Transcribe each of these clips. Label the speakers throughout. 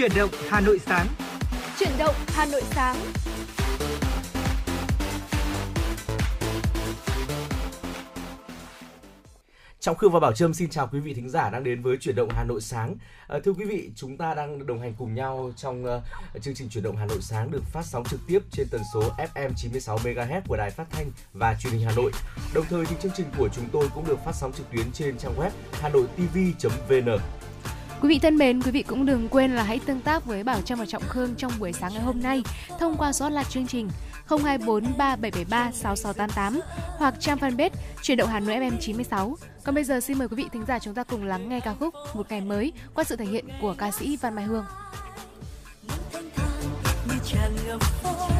Speaker 1: Chuyển động Hà Nội sáng.
Speaker 2: Chuyển động Hà Nội sáng.
Speaker 3: Trọng Khương và Bảo Trâm xin chào quý vị thính giả đang đến với chuyển động Hà Nội sáng. À, thưa quý vị, chúng ta đang đồng hành cùng nhau trong uh, chương trình chuyển động Hà Nội sáng được phát sóng trực tiếp trên tần số FM 96 MHz của Đài Phát thanh và Truyền hình Hà Nội. Đồng thời thì chương trình của chúng tôi cũng được phát sóng trực tuyến trên trang web hanoitv.vn.
Speaker 2: Quý vị thân mến, quý vị cũng đừng quên là hãy tương tác với Bảo Trâm và Trọng Khương trong buổi sáng ngày hôm nay thông qua số hotline chương trình 024 3773 6688 hoặc trang fanpage Chuyển động Hà Nội FM 96. Còn bây giờ xin mời quý vị thính giả chúng ta cùng lắng nghe ca khúc Một ngày mới qua sự thể hiện của ca sĩ Văn Mai Hương.
Speaker 4: đến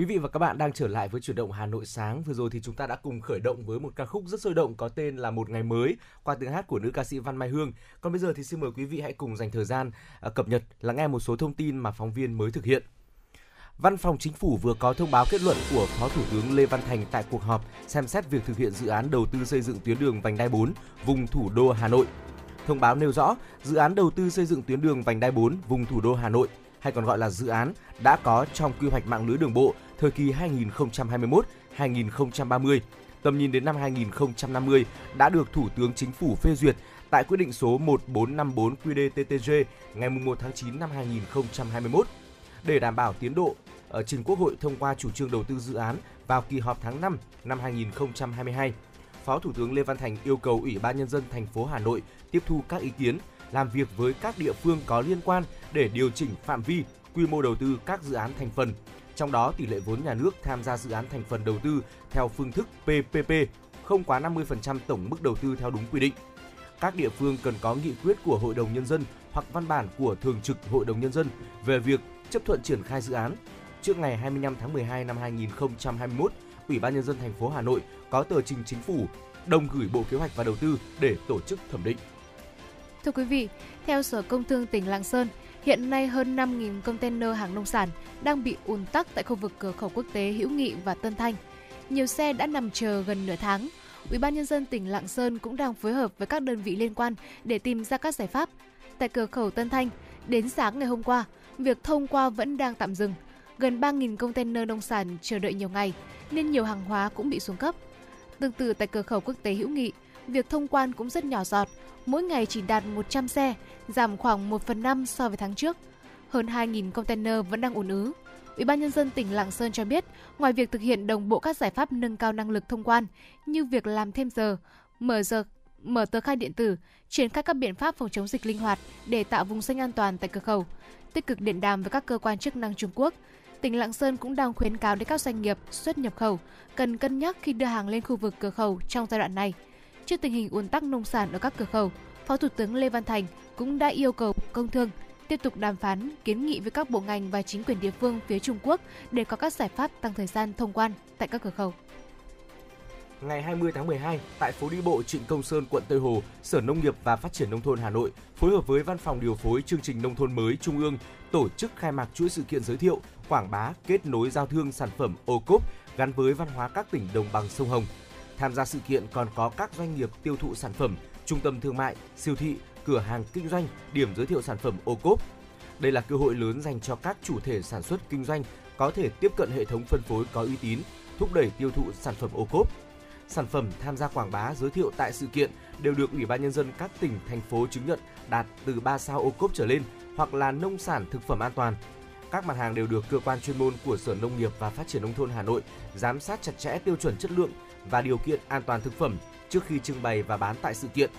Speaker 3: Quý vị và các bạn đang trở lại với chuyển động Hà Nội sáng. Vừa rồi thì chúng ta đã cùng khởi động với một ca khúc rất sôi động có tên là Một ngày mới qua tiếng hát của nữ ca sĩ Văn Mai Hương. Còn bây giờ thì xin mời quý vị hãy cùng dành thời gian à, cập nhật lắng nghe một số thông tin mà phóng viên mới thực hiện. Văn phòng Chính phủ vừa có thông báo kết luận của Phó Thủ tướng Lê Văn Thành tại cuộc họp xem xét việc thực hiện dự án đầu tư xây dựng tuyến đường vành đai 4 vùng thủ đô Hà Nội. Thông báo nêu rõ, dự án đầu tư xây dựng tuyến đường vành đai 4 vùng thủ đô Hà Nội hay còn gọi là dự án đã có trong quy hoạch mạng lưới đường bộ thời kỳ 2021-2030 tầm nhìn đến năm 2050 đã được Thủ tướng Chính phủ phê duyệt tại quyết định số 1454 QĐ-TTG ngày 1 tháng 9 năm 2021 để đảm bảo tiến độ ở trình Quốc hội thông qua chủ trương đầu tư dự án vào kỳ họp tháng 5 năm 2022. Phó Thủ tướng Lê Văn Thành yêu cầu Ủy ban nhân dân thành phố Hà Nội tiếp thu các ý kiến, làm việc với các địa phương có liên quan để điều chỉnh phạm vi, quy mô đầu tư các dự án thành phần. Trong đó tỷ lệ vốn nhà nước tham gia dự án thành phần đầu tư theo phương thức PPP không quá 50% tổng mức đầu tư theo đúng quy định. Các địa phương cần có nghị quyết của Hội đồng nhân dân hoặc văn bản của Thường trực Hội đồng nhân dân về việc chấp thuận triển khai dự án. Trước ngày 25 tháng 12 năm 2021, Ủy ban nhân dân thành phố Hà Nội có tờ trình chính phủ đồng gửi Bộ Kế hoạch và Đầu tư để tổ chức thẩm định.
Speaker 2: Thưa quý vị, theo Sở Công Thương tỉnh Lạng Sơn, hiện nay hơn 5.000 container hàng nông sản đang bị ùn tắc tại khu vực cửa khẩu quốc tế Hữu Nghị và Tân Thanh. Nhiều xe đã nằm chờ gần nửa tháng. Ủy ban nhân dân tỉnh Lạng Sơn cũng đang phối hợp với các đơn vị liên quan để tìm ra các giải pháp. Tại cửa khẩu Tân Thanh, đến sáng ngày hôm qua, việc thông qua vẫn đang tạm dừng. Gần 3.000 container nông sản chờ đợi nhiều ngày, nên nhiều hàng hóa cũng bị xuống cấp. Tương tự tại cửa khẩu quốc tế Hữu Nghị, việc thông quan cũng rất nhỏ giọt, mỗi ngày chỉ đạt 100 xe, giảm khoảng 1 phần 5 so với tháng trước. Hơn 2.000 container vẫn đang ùn ứ. Ủy ban nhân dân tỉnh Lạng Sơn cho biết, ngoài việc thực hiện đồng bộ các giải pháp nâng cao năng lực thông quan như việc làm thêm giờ, mở giờ mở tờ khai điện tử, triển khai các biện pháp phòng chống dịch linh hoạt để tạo vùng xanh an toàn tại cửa khẩu, tích cực điện đàm với các cơ quan chức năng Trung Quốc. Tỉnh Lạng Sơn cũng đang khuyến cáo đến các doanh nghiệp xuất nhập khẩu cần cân nhắc khi đưa hàng lên khu vực cửa khẩu trong giai đoạn này. Trước tình hình ùn tắc nông sản ở các cửa khẩu, Phó Thủ tướng Lê Văn Thành cũng đã yêu cầu Công Thương tiếp tục đàm phán, kiến nghị với các bộ ngành và chính quyền địa phương phía Trung Quốc để có các giải pháp tăng thời gian thông quan tại các cửa khẩu.
Speaker 3: Ngày 20 tháng 12, tại phố đi bộ Trịnh Công Sơn, quận Tây Hồ, Sở Nông nghiệp và Phát triển Nông thôn Hà Nội phối hợp với Văn phòng điều phối chương trình Nông thôn mới Trung ương tổ chức khai mạc chuỗi sự kiện giới thiệu, quảng bá, kết nối giao thương sản phẩm ô cốp gắn với văn hóa các tỉnh đồng bằng sông Hồng. Tham gia sự kiện còn có các doanh nghiệp tiêu thụ sản phẩm, trung tâm thương mại, siêu thị, cửa hàng kinh doanh, điểm giới thiệu sản phẩm ô cốp. Đây là cơ hội lớn dành cho các chủ thể sản xuất kinh doanh có thể tiếp cận hệ thống phân phối có uy tín, thúc đẩy tiêu thụ sản phẩm ô cốp. Sản phẩm tham gia quảng bá giới thiệu tại sự kiện đều được Ủy ban nhân dân các tỉnh thành phố chứng nhận đạt từ 3 sao ô cốp trở lên hoặc là nông sản thực phẩm an toàn. Các mặt hàng đều được cơ quan chuyên môn của Sở Nông nghiệp và Phát triển nông thôn Hà Nội giám sát chặt chẽ tiêu chuẩn chất lượng và điều kiện an toàn thực phẩm trước khi trưng bày và bán tại sự kiện.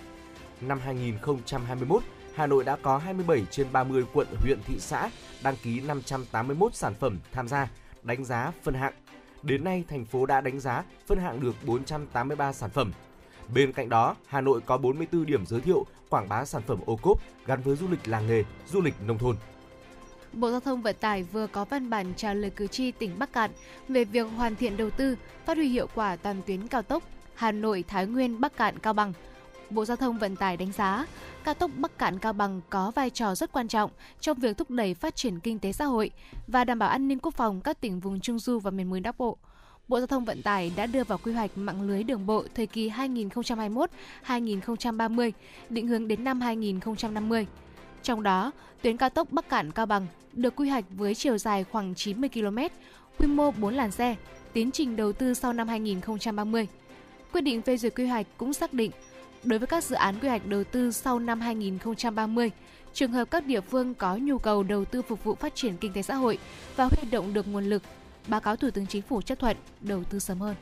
Speaker 3: Năm 2021, Hà Nội đã có 27 trên 30 quận, huyện, thị xã đăng ký 581 sản phẩm tham gia đánh giá phân hạng. Đến nay, thành phố đã đánh giá phân hạng được 483 sản phẩm. Bên cạnh đó, Hà Nội có 44 điểm giới thiệu quảng bá sản phẩm ô cốp gắn với du lịch làng nghề, du lịch nông thôn.
Speaker 2: Bộ Giao thông Vận tải vừa có văn bản trả lời cử tri tỉnh Bắc Cạn về việc hoàn thiện đầu tư, phát huy hiệu quả toàn tuyến cao tốc Hà Nội Thái Nguyên Bắc Cạn Cao Bằng. Bộ Giao thông Vận tải đánh giá, cao tốc Bắc Cạn Cao Bằng có vai trò rất quan trọng trong việc thúc đẩy phát triển kinh tế xã hội và đảm bảo an ninh quốc phòng các tỉnh vùng Trung Du và miền núi Bắc Bộ. Bộ Giao thông Vận tải đã đưa vào quy hoạch mạng lưới đường bộ thời kỳ 2021-2030, định hướng đến năm 2050. Trong đó, tuyến cao tốc Bắc Cạn Cao Bằng được quy hoạch với chiều dài khoảng 90 km, quy mô 4 làn xe, tiến trình đầu tư sau năm 2030. Quyết định phê duyệt quy hoạch cũng xác định, đối với các dự án quy hoạch đầu tư sau năm 2030, trường hợp các địa phương có nhu cầu đầu tư phục vụ phát triển kinh tế xã hội và huy động được nguồn lực, báo cáo Thủ tướng Chính phủ chấp thuận đầu tư sớm hơn.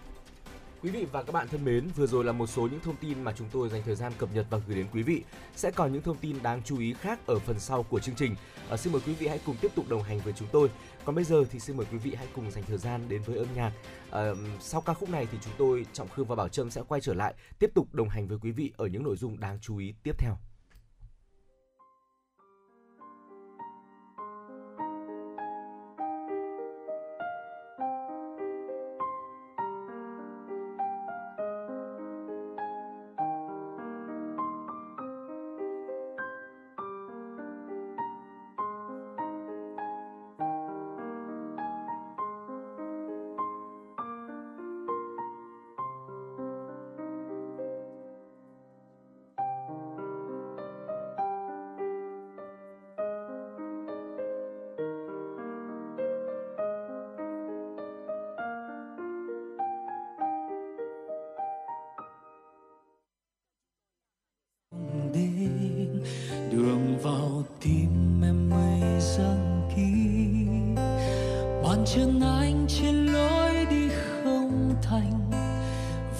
Speaker 3: Quý vị và các bạn thân mến, vừa rồi là một số những thông tin mà chúng tôi dành thời gian cập nhật và gửi đến quý vị. Sẽ còn những thông tin đáng chú ý khác ở phần sau của chương trình. À, xin mời quý vị hãy cùng tiếp tục đồng hành với chúng tôi. Còn bây giờ thì xin mời quý vị hãy cùng dành thời gian đến với âm nhạc. À, sau ca khúc này thì chúng tôi Trọng Khương và Bảo Trâm sẽ quay trở lại tiếp tục đồng hành với quý vị ở những nội dung đáng chú ý tiếp theo.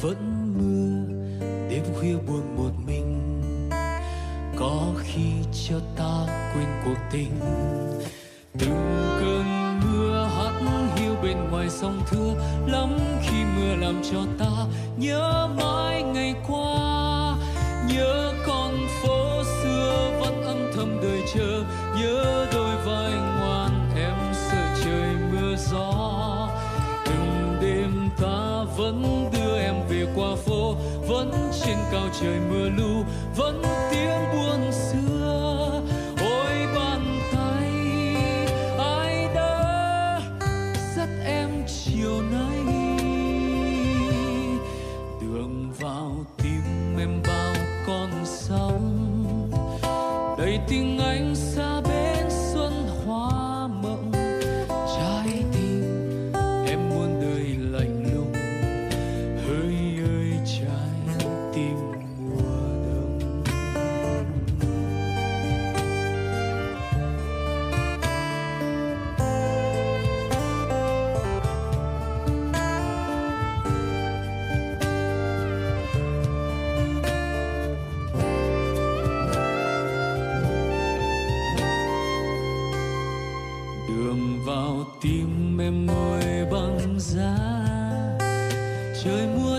Speaker 5: Vẫn mưa, đêm khuya buồn một mình. Có khi cho ta quên cuộc tình. Từng cơn mưa hắt hiu bên ngoài sông thưa, lắm khi mưa làm cho ta nhớ mãi. Trời mưa lu tim em ngồi băng giá trời mưa.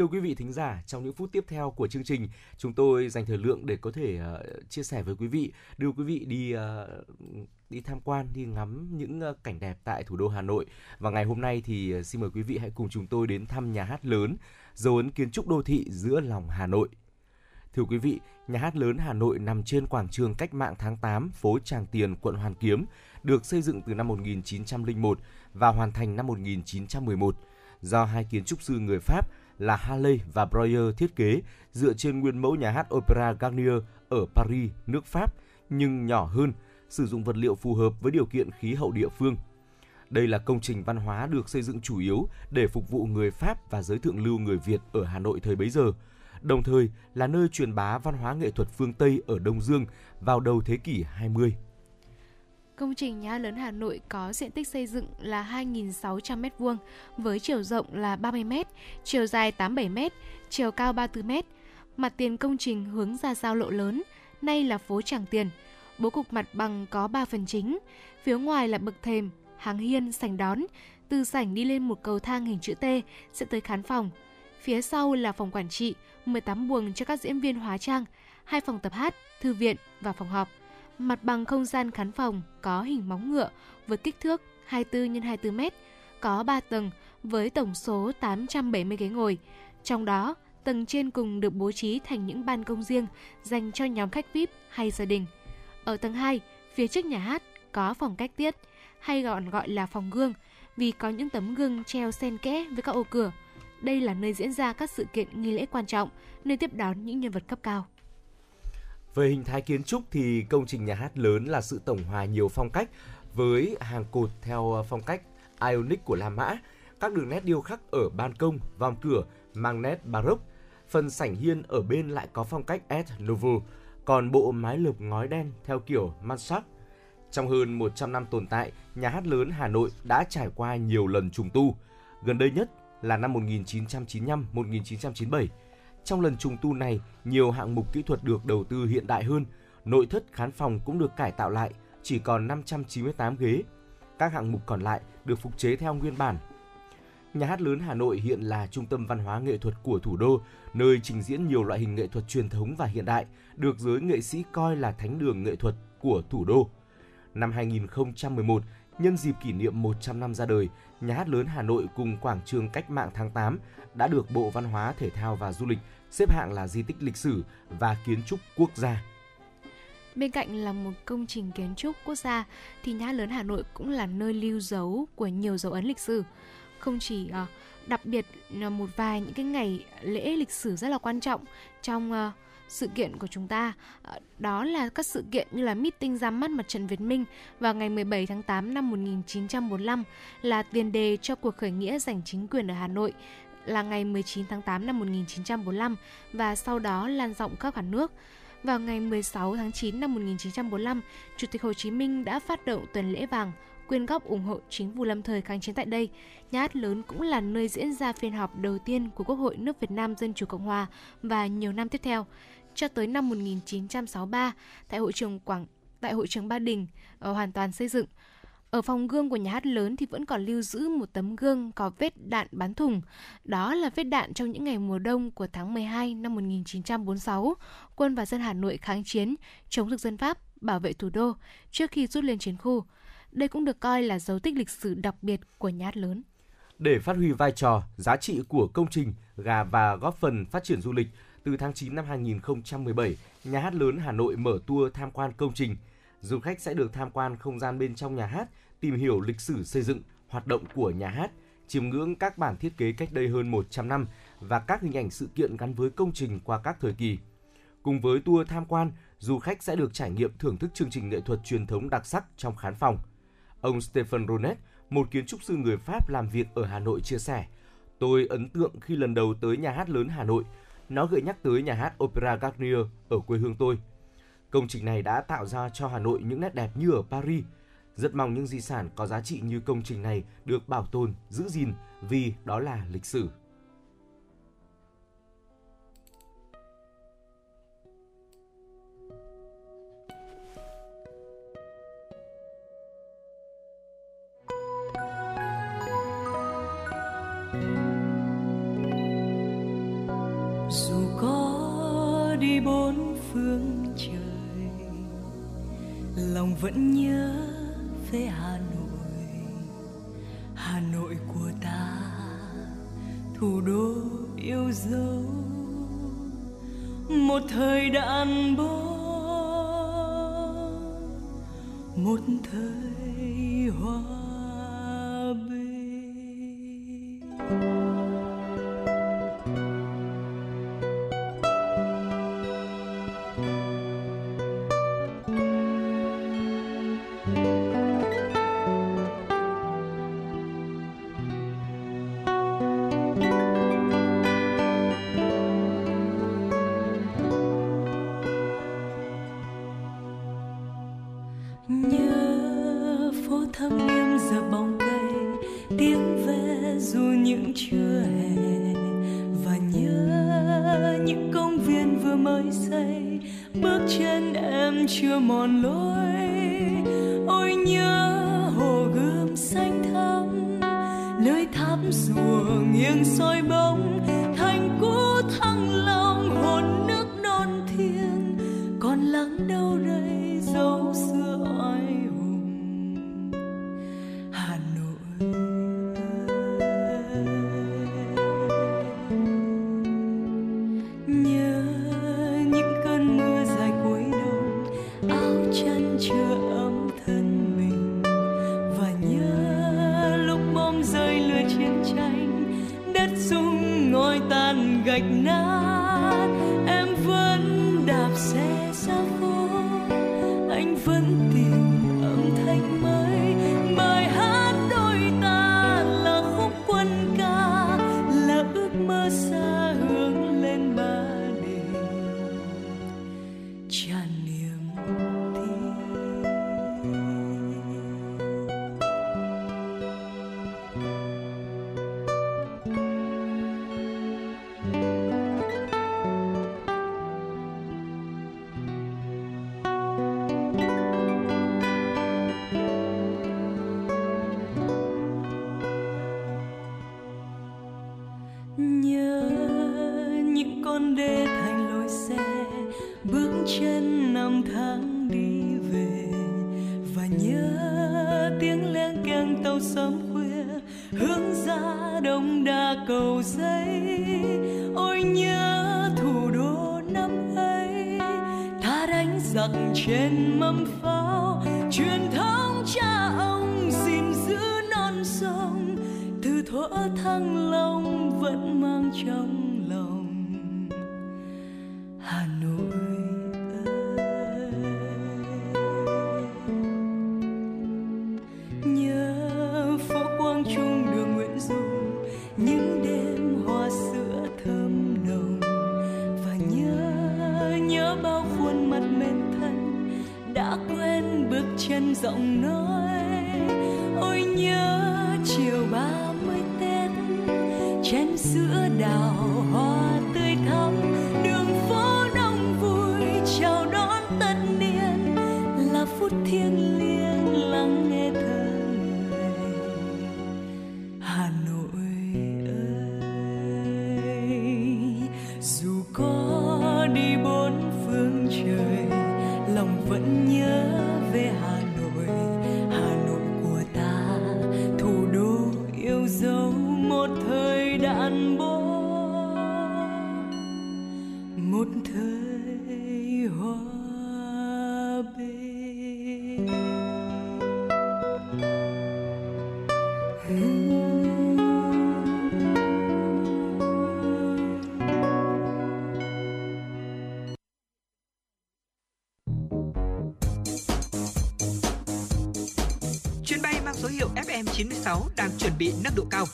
Speaker 3: Thưa quý vị thính giả, trong những phút tiếp theo của chương trình, chúng tôi dành thời lượng để có thể uh, chia sẻ với quý vị, đưa quý vị đi uh, đi tham quan, đi ngắm những uh, cảnh đẹp tại thủ đô Hà Nội. Và ngày hôm nay thì uh, xin mời quý vị hãy cùng chúng tôi đến thăm nhà hát lớn, dấu ấn kiến trúc đô thị giữa lòng Hà Nội. Thưa quý vị, nhà hát lớn Hà Nội nằm trên quảng trường Cách mạng tháng 8, phố Tràng Tiền, quận Hoàn Kiếm, được xây dựng từ năm 1901 và hoàn thành năm 1911 do hai kiến trúc sư người Pháp là Halley và Breuer thiết kế dựa trên nguyên mẫu nhà hát Opera Garnier ở Paris, nước Pháp, nhưng nhỏ hơn, sử dụng vật liệu phù hợp với điều kiện khí hậu địa phương. Đây là công trình văn hóa được xây dựng chủ yếu để phục vụ người Pháp và giới thượng lưu người Việt ở Hà Nội thời bấy giờ, đồng thời là nơi truyền bá văn hóa nghệ thuật phương Tây ở Đông Dương vào đầu thế kỷ 20.
Speaker 2: Công trình nhà lớn Hà Nội có diện tích xây dựng là 2.600 m2 với chiều rộng là 30 m, chiều dài 87 m, chiều cao 34 m. Mặt tiền công trình hướng ra giao lộ lớn, nay là phố Tràng Tiền. Bố cục mặt bằng có 3 phần chính, phía ngoài là bậc thềm, hàng hiên, sảnh đón. Từ sảnh đi lên một cầu thang hình chữ T sẽ tới khán phòng. Phía sau là phòng quản trị, 18 buồng cho các diễn viên hóa trang, hai phòng tập hát, thư viện và phòng họp. Mặt bằng không gian khán phòng có hình móng ngựa với kích thước 24 x 24 m, có 3 tầng với tổng số 870 ghế ngồi. Trong đó, tầng trên cùng được bố trí thành những ban công riêng dành cho nhóm khách VIP hay gia đình. Ở tầng 2, phía trước nhà hát có phòng cách tiết, hay gọn gọi là phòng gương, vì có những tấm gương treo xen kẽ với các ô cửa. Đây là nơi diễn ra các sự kiện nghi lễ quan trọng, nơi tiếp đón những nhân vật cấp cao.
Speaker 3: Về hình thái kiến trúc thì công trình nhà hát lớn là sự tổng hòa nhiều phong cách với hàng cột theo ờ, phong cách Ionic của La Mã, các đường nét điêu khắc ở ban công, vòng cửa mang nét baroque. Phần sảnh hiên ở bên lại có phong cách Art Nouveau, còn bộ mái lợp ngói đen theo kiểu mansard. Trong hơn 100 năm tồn tại, nhà hát lớn Hà Nội đã trải qua nhiều lần trùng tu. Gần đây nhất là năm 1995-1997. Trong lần trùng tu này, nhiều hạng mục kỹ thuật được đầu tư hiện đại hơn, nội thất khán phòng cũng được cải tạo lại, chỉ còn 598 ghế. Các hạng mục còn lại được phục chế theo nguyên bản. Nhà hát lớn Hà Nội hiện là trung tâm văn hóa nghệ thuật của thủ đô, nơi trình diễn nhiều loại hình nghệ thuật truyền thống và hiện đại, được giới nghệ sĩ coi là thánh đường nghệ thuật của thủ đô. Năm 2011, nhân dịp kỷ niệm 100 năm ra đời, Nhà hát lớn Hà Nội cùng Quảng trường Cách mạng tháng 8 đã được Bộ Văn hóa, Thể thao và Du lịch xếp hạng là di tích lịch sử và kiến trúc quốc gia.
Speaker 2: Bên cạnh là một công trình kiến trúc quốc gia thì nhà hát lớn Hà Nội cũng là nơi lưu dấu của nhiều dấu ấn lịch sử. Không chỉ ờ, đặc biệt là một vài những cái ngày lễ lịch sử rất là quan trọng trong ờ, sự kiện của chúng ta. Ờ, đó là các sự kiện như là meeting ra mắt mặt trận Việt Minh vào ngày 17 tháng 8 năm 1945 là tiền đề cho cuộc khởi nghĩa giành chính quyền ở Hà Nội là ngày 19 tháng 8 năm 1945 và sau đó lan rộng khắp cả nước. Vào ngày 16 tháng 9 năm 1945, Chủ tịch Hồ Chí Minh đã phát động tuần lễ vàng quyên góp ủng hộ chính phủ lâm thời kháng chiến tại đây. Nhà hát lớn cũng là nơi diễn ra phiên họp đầu tiên của Quốc hội nước Việt Nam Dân Chủ Cộng Hòa và nhiều năm tiếp theo cho tới năm 1963 tại hội trường Quảng tại hội trường Ba Đình ở hoàn toàn xây dựng. Ở phòng gương của nhà hát lớn thì vẫn còn lưu giữ một tấm gương có vết đạn bắn thủng. Đó là vết đạn trong những ngày mùa đông của tháng 12 năm 1946, quân và dân Hà Nội kháng chiến, chống thực dân Pháp, bảo vệ thủ đô trước khi rút lên chiến khu. Đây cũng được coi là dấu tích lịch sử đặc biệt của nhà hát lớn.
Speaker 3: Để phát huy vai trò, giá trị của công trình gà và góp phần phát triển du lịch, từ tháng 9 năm 2017, Nhà hát lớn Hà Nội mở tour tham quan công trình. Du khách sẽ được tham quan không gian bên trong nhà hát, tìm hiểu lịch sử xây dựng, hoạt động của nhà hát, chiêm ngưỡng các bản thiết kế cách đây hơn 100 năm và các hình ảnh sự kiện gắn với công trình qua các thời kỳ. Cùng với tour tham quan, du khách sẽ được trải nghiệm thưởng thức chương trình nghệ thuật truyền thống đặc sắc trong khán phòng. Ông Stephen Ronet, một kiến trúc sư người Pháp làm việc ở Hà Nội chia sẻ, Tôi ấn tượng khi lần đầu tới nhà hát lớn Hà Nội nó gợi nhắc tới nhà hát Opera Garnier ở quê hương tôi. Công trình này đã tạo ra cho Hà Nội những nét đẹp như ở Paris. Rất mong những di sản có giá trị như công trình này được bảo tồn, giữ gìn vì đó là lịch sử.
Speaker 4: Vẫn nhớ về hà nội. Hà nội của ta, thủ đô yêu dấu. Một thời đàn bố một thời thời bó một thời hòa bình
Speaker 1: Chuyến bay mang số hiệu FM96 đang chuẩn bị nâng độ cao.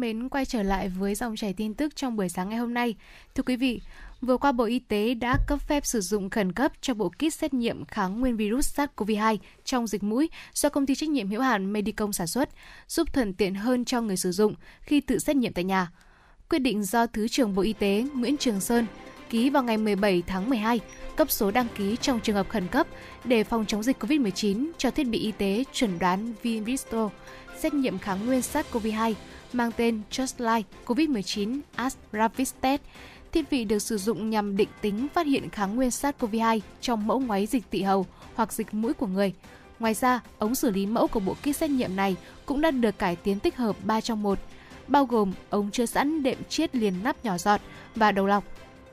Speaker 2: Thân mến, quay trở lại với dòng chảy tin tức trong buổi sáng ngày hôm nay. Thưa quý vị, vừa qua Bộ Y tế đã cấp phép sử dụng khẩn cấp cho bộ kit xét nghiệm kháng nguyên virus SARS-CoV-2 trong dịch mũi do công ty trách nhiệm hữu hạn Medicom sản xuất, giúp thuận tiện hơn cho người sử dụng khi tự xét nghiệm tại nhà. Quyết định do Thứ trưởng Bộ Y tế Nguyễn Trường Sơn ký vào ngày 17 tháng 12, cấp số đăng ký trong trường hợp khẩn cấp để phòng chống dịch COVID-19 cho thiết bị y tế chuẩn đoán Vinvisto, xét nghiệm kháng nguyên SARS-CoV-2 mang tên Justline COVID-19 as Rapid Test. Thiết bị được sử dụng nhằm định tính phát hiện kháng nguyên SARS-CoV-2 trong mẫu ngoáy dịch tị hầu hoặc dịch mũi của người. Ngoài ra, ống xử lý mẫu của bộ kit xét nghiệm này cũng đã được cải tiến tích hợp 3 trong 1, bao gồm ống chứa sẵn đệm chiết liền nắp nhỏ giọt và đầu lọc.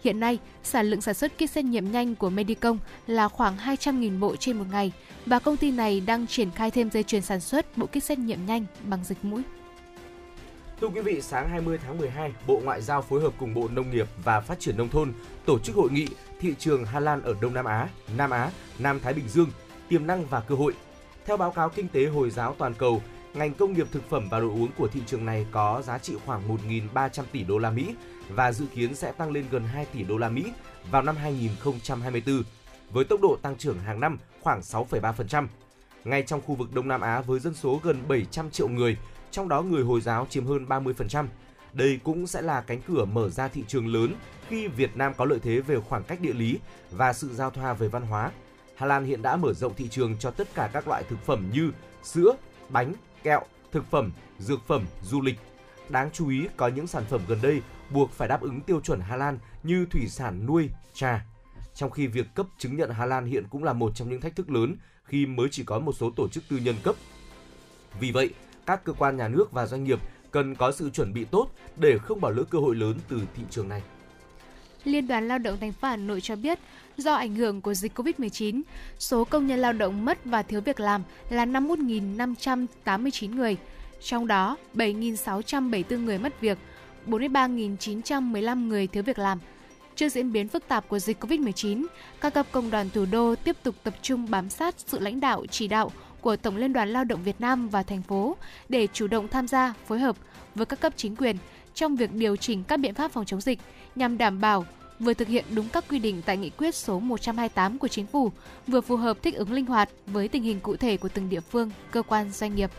Speaker 2: Hiện nay, sản lượng sản xuất kit xét nghiệm nhanh của Medicom là khoảng 200.000 bộ trên một ngày và công ty này đang triển khai thêm dây chuyền sản xuất bộ kit xét nghiệm nhanh bằng dịch mũi.
Speaker 3: Thưa quý vị, sáng 20 tháng 12, Bộ Ngoại giao phối hợp cùng Bộ Nông nghiệp và Phát triển Nông thôn tổ chức hội nghị Thị trường Hà Lan ở Đông Nam Á, Nam Á, Nam Thái Bình Dương, tiềm năng và cơ hội. Theo báo cáo Kinh tế Hồi giáo toàn cầu, ngành công nghiệp thực phẩm và đồ uống của thị trường này có giá trị khoảng 1.300 tỷ đô la Mỹ và dự kiến sẽ tăng lên gần 2 tỷ đô la Mỹ vào năm 2024. với tốc độ tăng trưởng hàng năm khoảng 6,3%. Ngay trong khu vực Đông Nam Á với dân số gần 700 triệu người, trong đó người Hồi giáo chiếm hơn 30%. Đây cũng sẽ là cánh cửa mở ra thị trường lớn khi Việt Nam có lợi thế về khoảng cách địa lý và sự giao thoa về văn hóa. Hà Lan hiện đã mở rộng thị trường cho tất cả các loại thực phẩm như sữa, bánh, kẹo, thực phẩm, dược phẩm, du lịch. Đáng chú ý có những sản phẩm gần đây buộc phải đáp ứng tiêu chuẩn Hà Lan như thủy sản nuôi, trà. Trong khi việc cấp chứng nhận Hà Lan hiện cũng là một trong những thách thức lớn khi mới chỉ có một số tổ chức tư nhân cấp. Vì vậy, các cơ quan nhà nước và doanh nghiệp cần có sự chuẩn bị tốt để không bỏ lỡ cơ hội lớn từ thị trường này.
Speaker 2: Liên đoàn Lao động thành phố Hà Nội cho biết, do ảnh hưởng của dịch Covid-19, số công nhân lao động mất và thiếu việc làm là 51.589 người. Trong đó, 7.674 người mất việc, 43.915 người thiếu việc làm. Trước diễn biến phức tạp của dịch Covid-19, các cấp công đoàn thủ đô tiếp tục tập trung bám sát sự lãnh đạo chỉ đạo của Tổng Liên đoàn Lao động Việt Nam và thành phố để chủ động tham gia, phối hợp với các cấp chính quyền trong việc điều chỉnh các biện pháp phòng chống dịch nhằm đảm bảo vừa thực hiện đúng các quy định tại nghị quyết số 128 của chính phủ, vừa phù hợp thích ứng linh hoạt với tình hình cụ thể của từng địa phương, cơ quan, doanh nghiệp.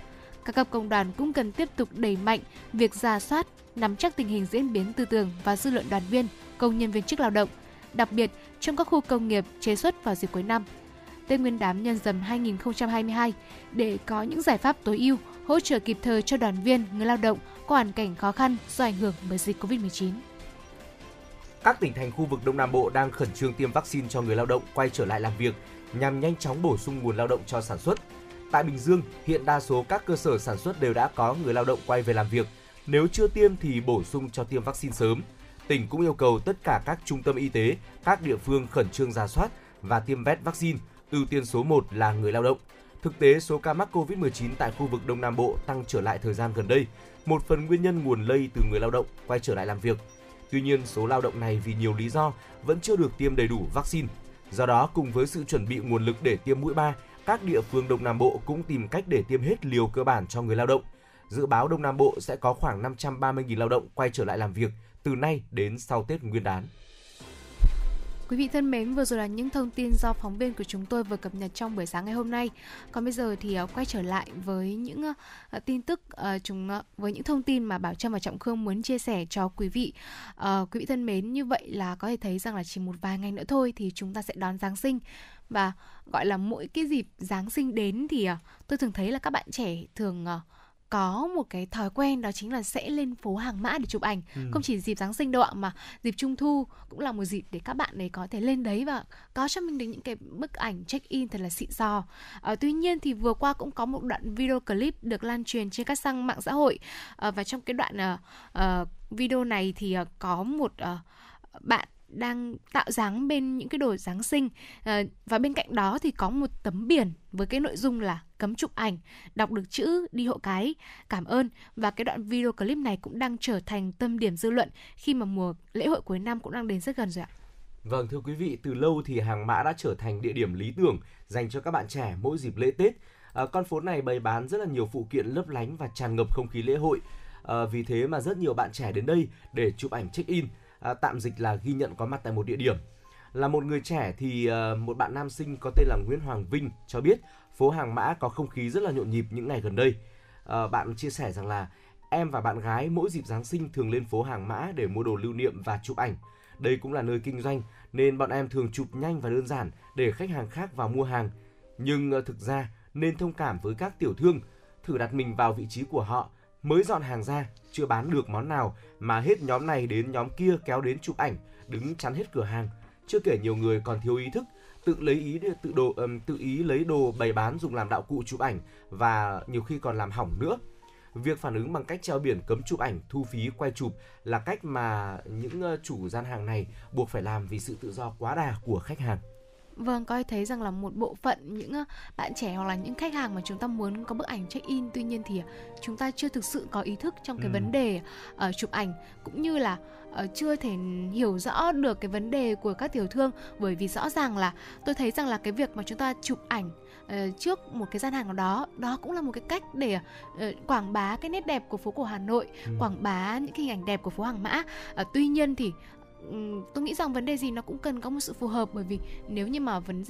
Speaker 2: Các cấp công đoàn cũng cần tiếp tục đẩy mạnh việc ra soát, nắm chắc tình hình diễn biến tư tưởng và dư luận đoàn viên, công nhân viên chức lao động, đặc biệt trong các khu công nghiệp chế xuất vào dịp cuối năm. Tết Nguyên đán nhân dần 2022 để có những giải pháp tối ưu hỗ trợ kịp thời cho đoàn viên, người lao động có hoàn cảnh khó khăn do ảnh hưởng bởi dịch Covid-19.
Speaker 3: Các tỉnh thành khu vực Đông Nam Bộ đang khẩn trương tiêm vaccine cho người lao động quay trở lại làm việc nhằm nhanh chóng bổ sung nguồn lao động cho sản xuất. Tại Bình Dương, hiện đa số các cơ sở sản xuất đều đã có người lao động quay về làm việc. Nếu chưa tiêm thì bổ sung cho tiêm vaccine sớm. Tỉnh cũng yêu cầu tất cả các trung tâm y tế, các địa phương khẩn trương ra soát và tiêm vét vaccine, ưu tiên số 1 là người lao động. Thực tế, số ca mắc COVID-19 tại khu vực Đông Nam Bộ tăng trở lại thời gian gần đây. Một phần nguyên nhân nguồn lây từ người lao động quay trở lại làm việc. Tuy nhiên, số lao động này vì nhiều lý do vẫn chưa được tiêm đầy đủ vaccine. Do đó, cùng với sự chuẩn bị nguồn lực để tiêm mũi 3, các địa phương Đông Nam Bộ cũng tìm cách để tiêm hết liều cơ bản cho người lao động. Dự báo Đông Nam Bộ sẽ có khoảng 530.000 lao động quay trở lại làm việc từ nay đến sau Tết Nguyên đán.
Speaker 2: Quý vị thân mến, vừa rồi là những thông tin do phóng viên của chúng tôi vừa cập nhật trong buổi sáng ngày hôm nay. Còn bây giờ thì ờ, quay trở lại với những ờ, ờ, tin tức chúng với những thông tin mà Bảo Trâm và Trọng Khương muốn chia sẻ cho quý vị. Quý vị thân mến, như vậy là có thể thấy rằng là chỉ một vài ngày nữa thôi thì chúng ta sẽ đón Giáng sinh và gọi là mỗi cái dịp Giáng sinh đến thì tôi thường thấy là các bạn trẻ thường uh, có một cái thói quen đó chính là sẽ lên phố hàng mã để chụp ảnh. Ừ. không chỉ dịp giáng sinh đâu ạ mà dịp trung thu cũng là một dịp để các bạn ấy có thể lên đấy và có cho mình được những cái bức ảnh check in thật là xịn sò à, tuy nhiên thì vừa qua cũng có một đoạn video clip được lan truyền trên các trang mạng xã hội. À, và trong cái đoạn uh, uh, video này thì uh, có một uh, bạn đang tạo dáng bên những cái đồ Giáng sinh à, và bên cạnh đó thì có một tấm biển với cái nội dung là cấm chụp ảnh, đọc được chữ đi hộ cái, cảm ơn và cái đoạn video clip này cũng đang trở thành tâm điểm dư luận khi mà mùa lễ hội cuối năm cũng đang đến rất gần rồi ạ.
Speaker 3: Vâng thưa quý vị, từ lâu thì hàng mã đã trở thành địa điểm lý tưởng dành cho các bạn trẻ mỗi dịp lễ Tết. À, con phố này bày bán rất là nhiều phụ kiện lấp lánh và tràn ngập không khí lễ hội. À, vì thế mà rất nhiều bạn trẻ đến đây để chụp ảnh check-in à, tạm dịch là ghi nhận có mặt tại một địa điểm. Là một người trẻ thì à, một bạn nam sinh có tên là Nguyễn Hoàng Vinh cho biết phố Hàng Mã có không khí rất là nhộn nhịp những ngày gần đây. À, bạn chia sẻ rằng là em và bạn gái mỗi dịp Giáng sinh thường lên phố Hàng Mã để mua đồ lưu niệm và chụp ảnh. Đây cũng là nơi kinh doanh nên bọn em thường chụp nhanh và đơn giản để khách hàng khác vào mua hàng. Nhưng ờ, thực ra nên thông cảm với các tiểu thương, thử đặt mình vào vị trí của họ mới dọn hàng ra, chưa bán được món nào mà hết nhóm này đến nhóm kia kéo đến chụp ảnh, đứng chắn hết cửa hàng. Chưa kể nhiều người còn thiếu ý thức, tự lấy ý tự đồ um, tự ý lấy đồ bày bán dùng làm đạo cụ chụp ảnh và nhiều khi còn làm hỏng nữa. Việc phản ứng bằng cách treo biển cấm chụp ảnh, thu phí quay chụp là cách mà những chủ gian hàng này buộc phải làm vì sự tự do quá đà của khách hàng.
Speaker 2: Vâng, coi thấy rằng là một bộ phận những bạn trẻ hoặc là những khách hàng mà chúng ta muốn có bức ảnh check-in tuy nhiên thì chúng ta chưa thực sự có ý thức trong cái ừ. vấn đề uh, chụp ảnh cũng như là uh, chưa thể hiểu rõ được cái vấn đề của các tiểu thương bởi vì rõ ràng là tôi thấy rằng là cái việc mà chúng ta chụp ảnh uh, trước một cái gian hàng nào đó đó cũng là một cái cách để uh, quảng bá cái nét đẹp của phố cổ Hà Nội, ừ. quảng bá những cái hình ảnh đẹp của phố Hàng Mã. Uh, tuy nhiên thì tôi nghĩ rằng vấn đề gì nó cũng cần có một sự phù hợp bởi vì nếu như mà vấn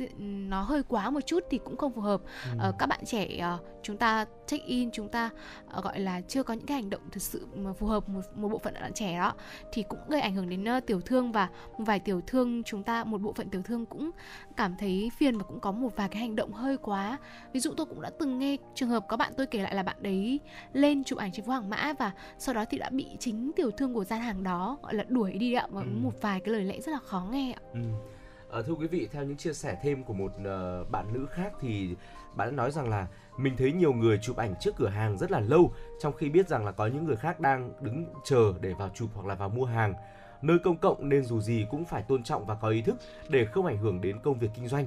Speaker 2: nó hơi quá một chút thì cũng không phù hợp. Ờ, các bạn trẻ ờ, chúng ta check in chúng ta ờ, gọi là chưa có những cái hành động thực sự mà phù hợp một, một bộ phận bạn trẻ đó thì cũng gây ảnh hưởng đến ờ, tiểu thương và một vài tiểu thương chúng ta một bộ phận tiểu thương cũng cảm thấy phiền và cũng có một vài cái hành động hơi quá. Ví dụ tôi cũng đã từng nghe trường hợp có bạn tôi kể lại là bạn đấy lên chụp ảnh trên phố hàng mã và sau đó thì đã bị chính tiểu thương của gian hàng đó gọi là đuổi đi ạ và
Speaker 3: Ừ
Speaker 2: một vài cái lời lẽ rất là khó nghe ạ
Speaker 3: Ừ. À, thưa quý vị, theo những chia sẻ thêm của một uh, bạn nữ khác thì bạn đã nói rằng là mình thấy nhiều người chụp ảnh trước cửa hàng rất là lâu trong khi biết rằng là có những người khác đang đứng chờ để vào chụp hoặc là vào mua hàng. Nơi công cộng nên dù gì cũng phải tôn trọng và có ý thức để không ảnh hưởng đến công việc kinh doanh.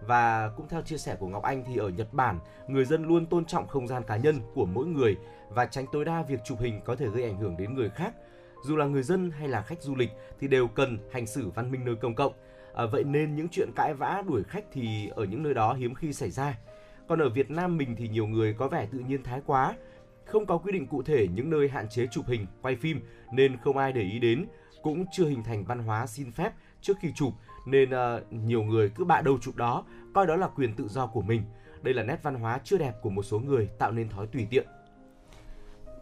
Speaker 3: Và cũng theo chia sẻ của Ngọc Anh thì ở Nhật Bản, người dân luôn tôn trọng không gian cá nhân của mỗi người và tránh tối đa việc chụp hình có thể gây ảnh hưởng đến người khác. Dù là người dân hay là khách du lịch thì đều cần hành xử văn minh nơi công cộng. À, vậy nên những chuyện cãi vã đuổi khách thì ở những nơi đó hiếm khi xảy ra. Còn ở Việt Nam mình thì nhiều người có vẻ tự nhiên thái quá, không có quy định cụ thể những nơi hạn chế chụp hình, quay phim nên không ai để ý đến, cũng chưa hình thành văn hóa xin phép trước khi chụp nên à, nhiều người cứ bạ đâu chụp đó, coi đó là quyền tự do của mình. Đây là nét văn hóa chưa đẹp của một số người tạo nên thói tùy tiện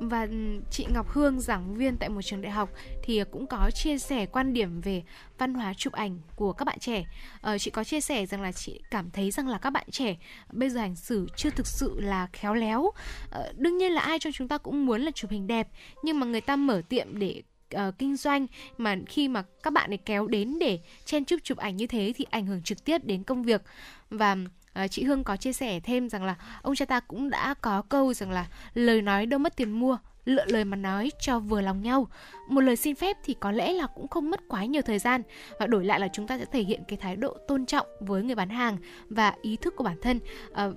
Speaker 2: và ừ, chị Ngọc Hương giảng viên tại một trường đại học thì cũng có chia sẻ quan điểm về văn hóa chụp ảnh của các bạn trẻ. Ờ, chị có chia sẻ rằng là chị cảm thấy rằng là các bạn trẻ bây giờ hành xử chưa thực sự là khéo léo. Ờ, đương nhiên là ai trong chúng ta cũng muốn là chụp hình đẹp nhưng mà người ta mở tiệm để uh, kinh doanh mà khi mà các bạn ấy kéo đến để chen chúc chụp ảnh như thế thì ảnh hưởng trực tiếp đến công việc và Ờ, chị Hương có chia sẻ thêm rằng là ông cha ta cũng đã có câu rằng là lời nói đâu mất tiền mua lựa lời mà nói cho vừa lòng nhau. Một lời xin phép thì có lẽ là cũng không mất quá nhiều thời gian và đổi lại là chúng ta sẽ thể hiện cái thái độ tôn trọng với người bán hàng và ý thức của bản thân. À,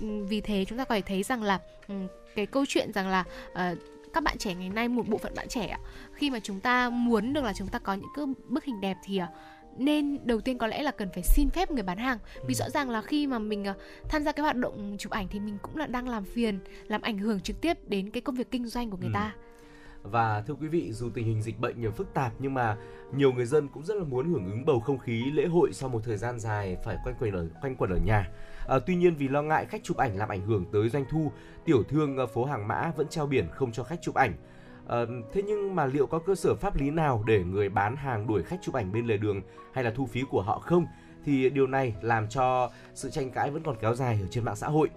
Speaker 2: vì thế chúng ta có thể thấy rằng là ừ, cái câu chuyện rằng là à, các bạn trẻ ngày nay một bộ phận bạn trẻ khi mà chúng ta muốn được là chúng ta có những cái bức hình đẹp thì nên đầu tiên có lẽ là cần phải xin phép người bán hàng vì rõ ràng là khi mà mình ờ, tham gia cái hoạt động chụp ảnh thì mình cũng là đang làm phiền làm ảnh hưởng trực tiếp đến cái công việc kinh doanh của người
Speaker 3: Ừ.
Speaker 2: ta
Speaker 3: Và thưa quý vị, dù tình hình dịch bệnh nhiều phức tạp nhưng mà nhiều người dân cũng rất là muốn hưởng ứng bầu không khí lễ hội sau một thời gian dài phải quanh quẩn ở quanh quẩn ở nhà. À, tuy nhiên vì lo ngại khách chụp ảnh làm ảnh hưởng tới doanh thu, tiểu thương ờ, phố Hàng Mã vẫn treo biển không cho khách chụp ảnh. Thế nhưng mà liệu có cơ sở pháp lý nào để người bán hàng đuổi khách chụp ảnh bên lề đường hay là thu phí của họ không? Thì điều này làm cho sự tranh cãi vẫn còn kéo dài ở trên mạng xã hội.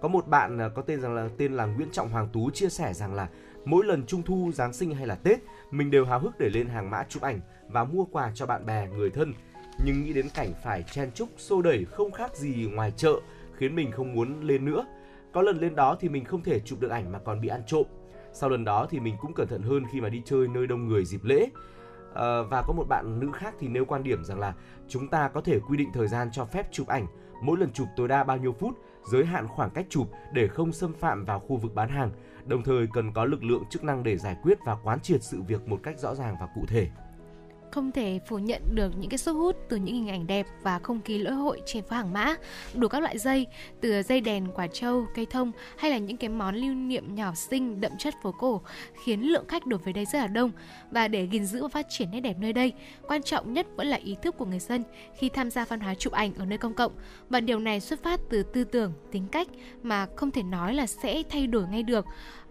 Speaker 3: Có một bạn ờ, có tên rằng là tên là Nguyễn Trọng Hoàng Tú chia sẻ rằng là mỗi lần trung thu, giáng sinh hay là Tết, mình đều háo hức để lên hàng mã chụp ảnh và mua quà cho bạn bè, người thân. Nhưng nghĩ đến cảnh phải chen chúc xô đẩy không khác gì ngoài chợ khiến mình không muốn lên nữa. Có lần lên đó thì mình không thể chụp được ảnh mà còn bị ăn trộm. Sau lần đó thì mình cũng cẩn thận hơn khi mà đi chơi nơi đông người dịp lễ. à, và có một bạn nữ khác thì nêu quan điểm rằng là chúng ta có thể quy định thời gian cho phép chụp ảnh, mỗi lần chụp tối đa bao nhiêu phút, giới hạn khoảng cách chụp để không xâm phạm vào khu vực bán hàng. Đồng thời cần có lực lượng chức năng để giải quyết và quán triệt sự việc một cách rõ ràng và cụ thể
Speaker 2: không thể phủ nhận được những cái sức hút từ những hình ảnh đẹp và không khí lễ hội trên phố hàng mã. Đủ các loại dây, từ dây đèn, quả trâu, cây thông hay là những cái món lưu niệm nhỏ xinh, đậm chất phố cổ, khiến lượng khách đổ về đây rất là đông. Và để gìn giữ và phát triển nét đẹp nơi đây, quan trọng nhất vẫn là ý thức của người dân khi tham gia văn hóa chụp ảnh ở nơi công cộng. Và điều này xuất phát từ tư tưởng, tính cách mà không thể nói là sẽ thay đổi ngay được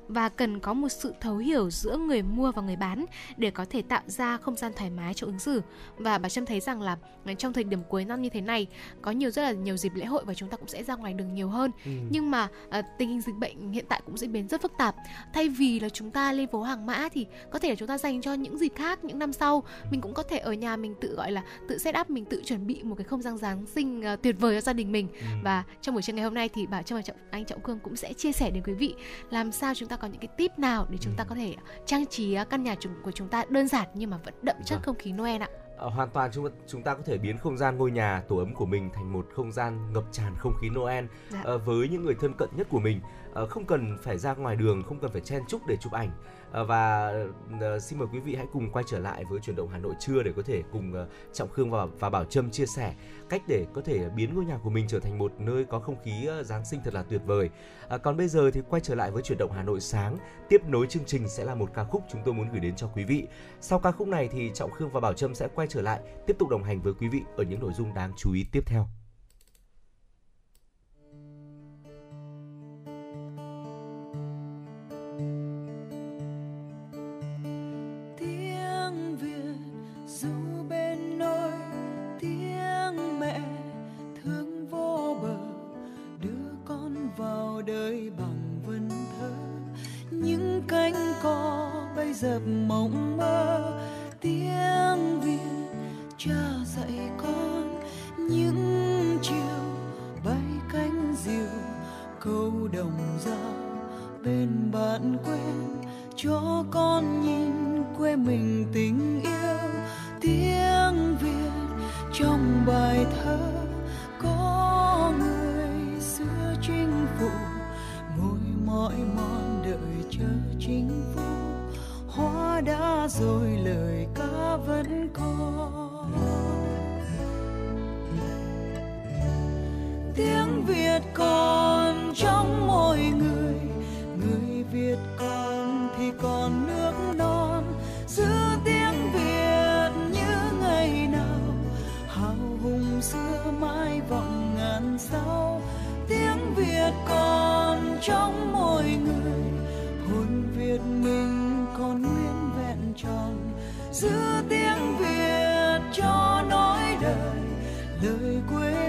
Speaker 2: và cần có một sự thấu hiểu giữa người mua và người bán để có thể tạo ra không gian thoải mái cho ứng xử. Và bà Trâm thấy rằng là trong thời điểm cuối năm như thế này có nhiều rất là nhiều dịp lễ hội và chúng ta cũng sẽ ra ngoài đường nhiều hơn.
Speaker 3: Ừ.
Speaker 2: nhưng mà à, tình hình dịch bệnh hiện tại cũng diễn biến rất phức tạp. Thay vì là chúng ta lên phố hàng mã thì có thể là chúng ta dành cho những dịp khác những năm sau. Mình cũng có thể ở nhà mình tự gọi là tự set up mình tự chuẩn bị một cái không gian giáng sinh à, tuyệt vời cho gia đình mình.
Speaker 3: Ừ.
Speaker 2: và trong buổi trưa ngày hôm nay thì bà Trâm và Trọng, anh Trọng Cương cũng sẽ chia sẻ đến quý vị làm sao chúng ta có những cái tip nào để chúng ta có thể trang trí à, căn nhà của chúng ta đơn giản nhưng mà vẫn đậm chất
Speaker 3: Vâng.
Speaker 2: không khí Noel ạ.
Speaker 3: Ờ, hoàn toàn chúng chúng ta có thể biến không gian ngôi nhà tổ ấm của mình thành một không gian ngập tràn không khí Noel
Speaker 2: Dạ.
Speaker 3: ờ, với những người thân cận nhất của mình Ờ, không cần phải ra ngoài đường không cần phải chen chúc để chụp ảnh À, Ờ, và ờ, xin mời quý vị hãy cùng quay trở lại với chuyển động Hà Nội trưa để có thể cùng ờ, Trọng Khương và và Bảo Trâm chia sẻ cách để có thể biến ngôi nhà của mình trở thành một nơi có không khí Giáng sinh thật là tuyệt vời. À, còn bây giờ thì quay trở lại với chuyển động Hà Nội sáng, tiếp nối chương trình sẽ là một ca khúc chúng tôi muốn gửi đến cho quý vị. Sau ca khúc này thì Trọng Khương và Bảo Trâm sẽ quay trở lại tiếp tục đồng hành với quý vị ở những nội dung đáng chú ý tiếp theo.
Speaker 4: Đời bằng vần thơ. Những cánh cò bay dập mộng mơ, tiếng việt cha dạy con. Những chiều bay cánh diều, câu đồng dao bên bạn quen cho con nhìn quê mình tình yêu, tiếng việt trong bài thơ. Mỏi mòn đợi chờ chính phủ hoa đã rồi lời ca vẫn còn. Tiếng việt còn trong mỗi người người việt còn thì còn nước non. Giữ tiếng việt như ngày nào, hào hùng xưa mãi vọng ngàn sao. Tiếng việt còn trong mỗi tròn giữ tiếng việt cho nói đời lời quê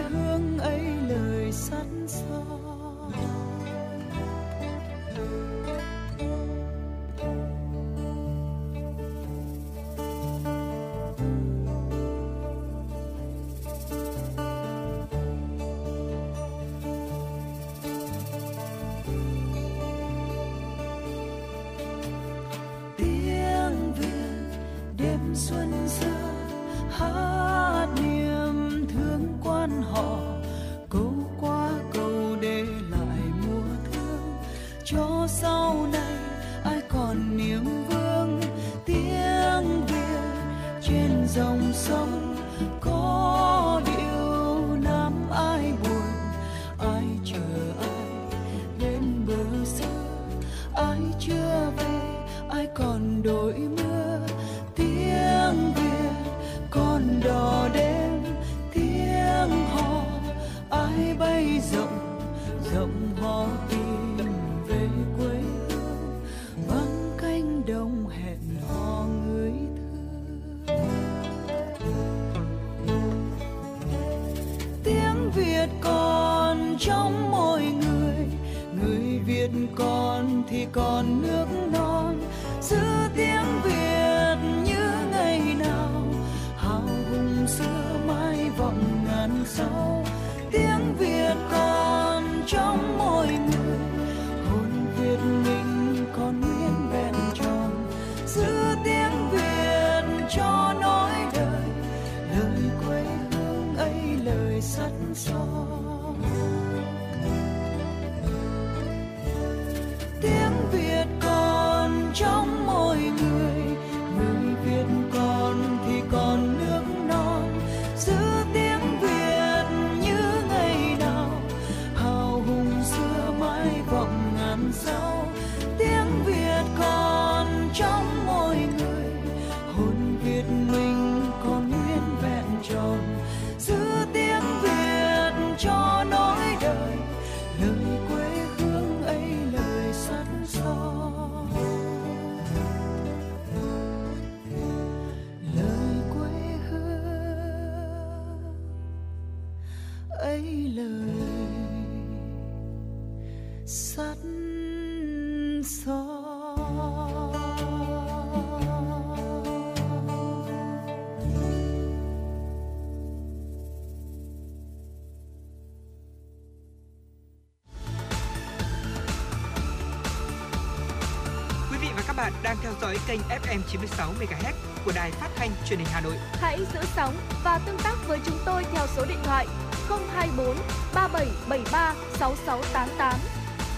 Speaker 1: dõi kênh FM 96 MHz của đài phát thanh truyền hình Hà Nội.
Speaker 6: Hãy giữ sóng và tương tác với chúng tôi theo số điện thoại 024 3773 6688.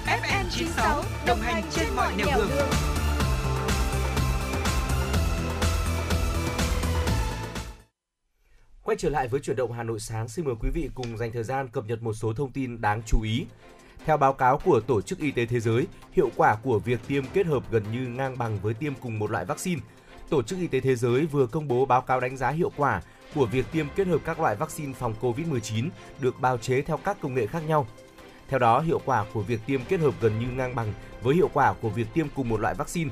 Speaker 1: FM 96 đồng hành trên mọi nẻo đường. đường.
Speaker 3: Quay trở lại với chuyển động Hà Nội sáng, xin mời quý vị cùng dành thời gian cập nhật một số thông tin đáng chú ý. Theo báo cáo của Tổ chức Y tế Thế giới, hiệu quả của việc tiêm kết hợp gần như ngang bằng với tiêm cùng một loại vaccine. Tổ chức Y tế Thế giới vừa công bố báo cáo đánh giá hiệu quả của việc tiêm kết hợp các loại vaccine phòng COVID-19 được bào chế theo các công nghệ khác nhau. Theo đó, hiệu quả của việc tiêm kết hợp gần như ngang bằng với hiệu quả của việc tiêm cùng một loại vaccine.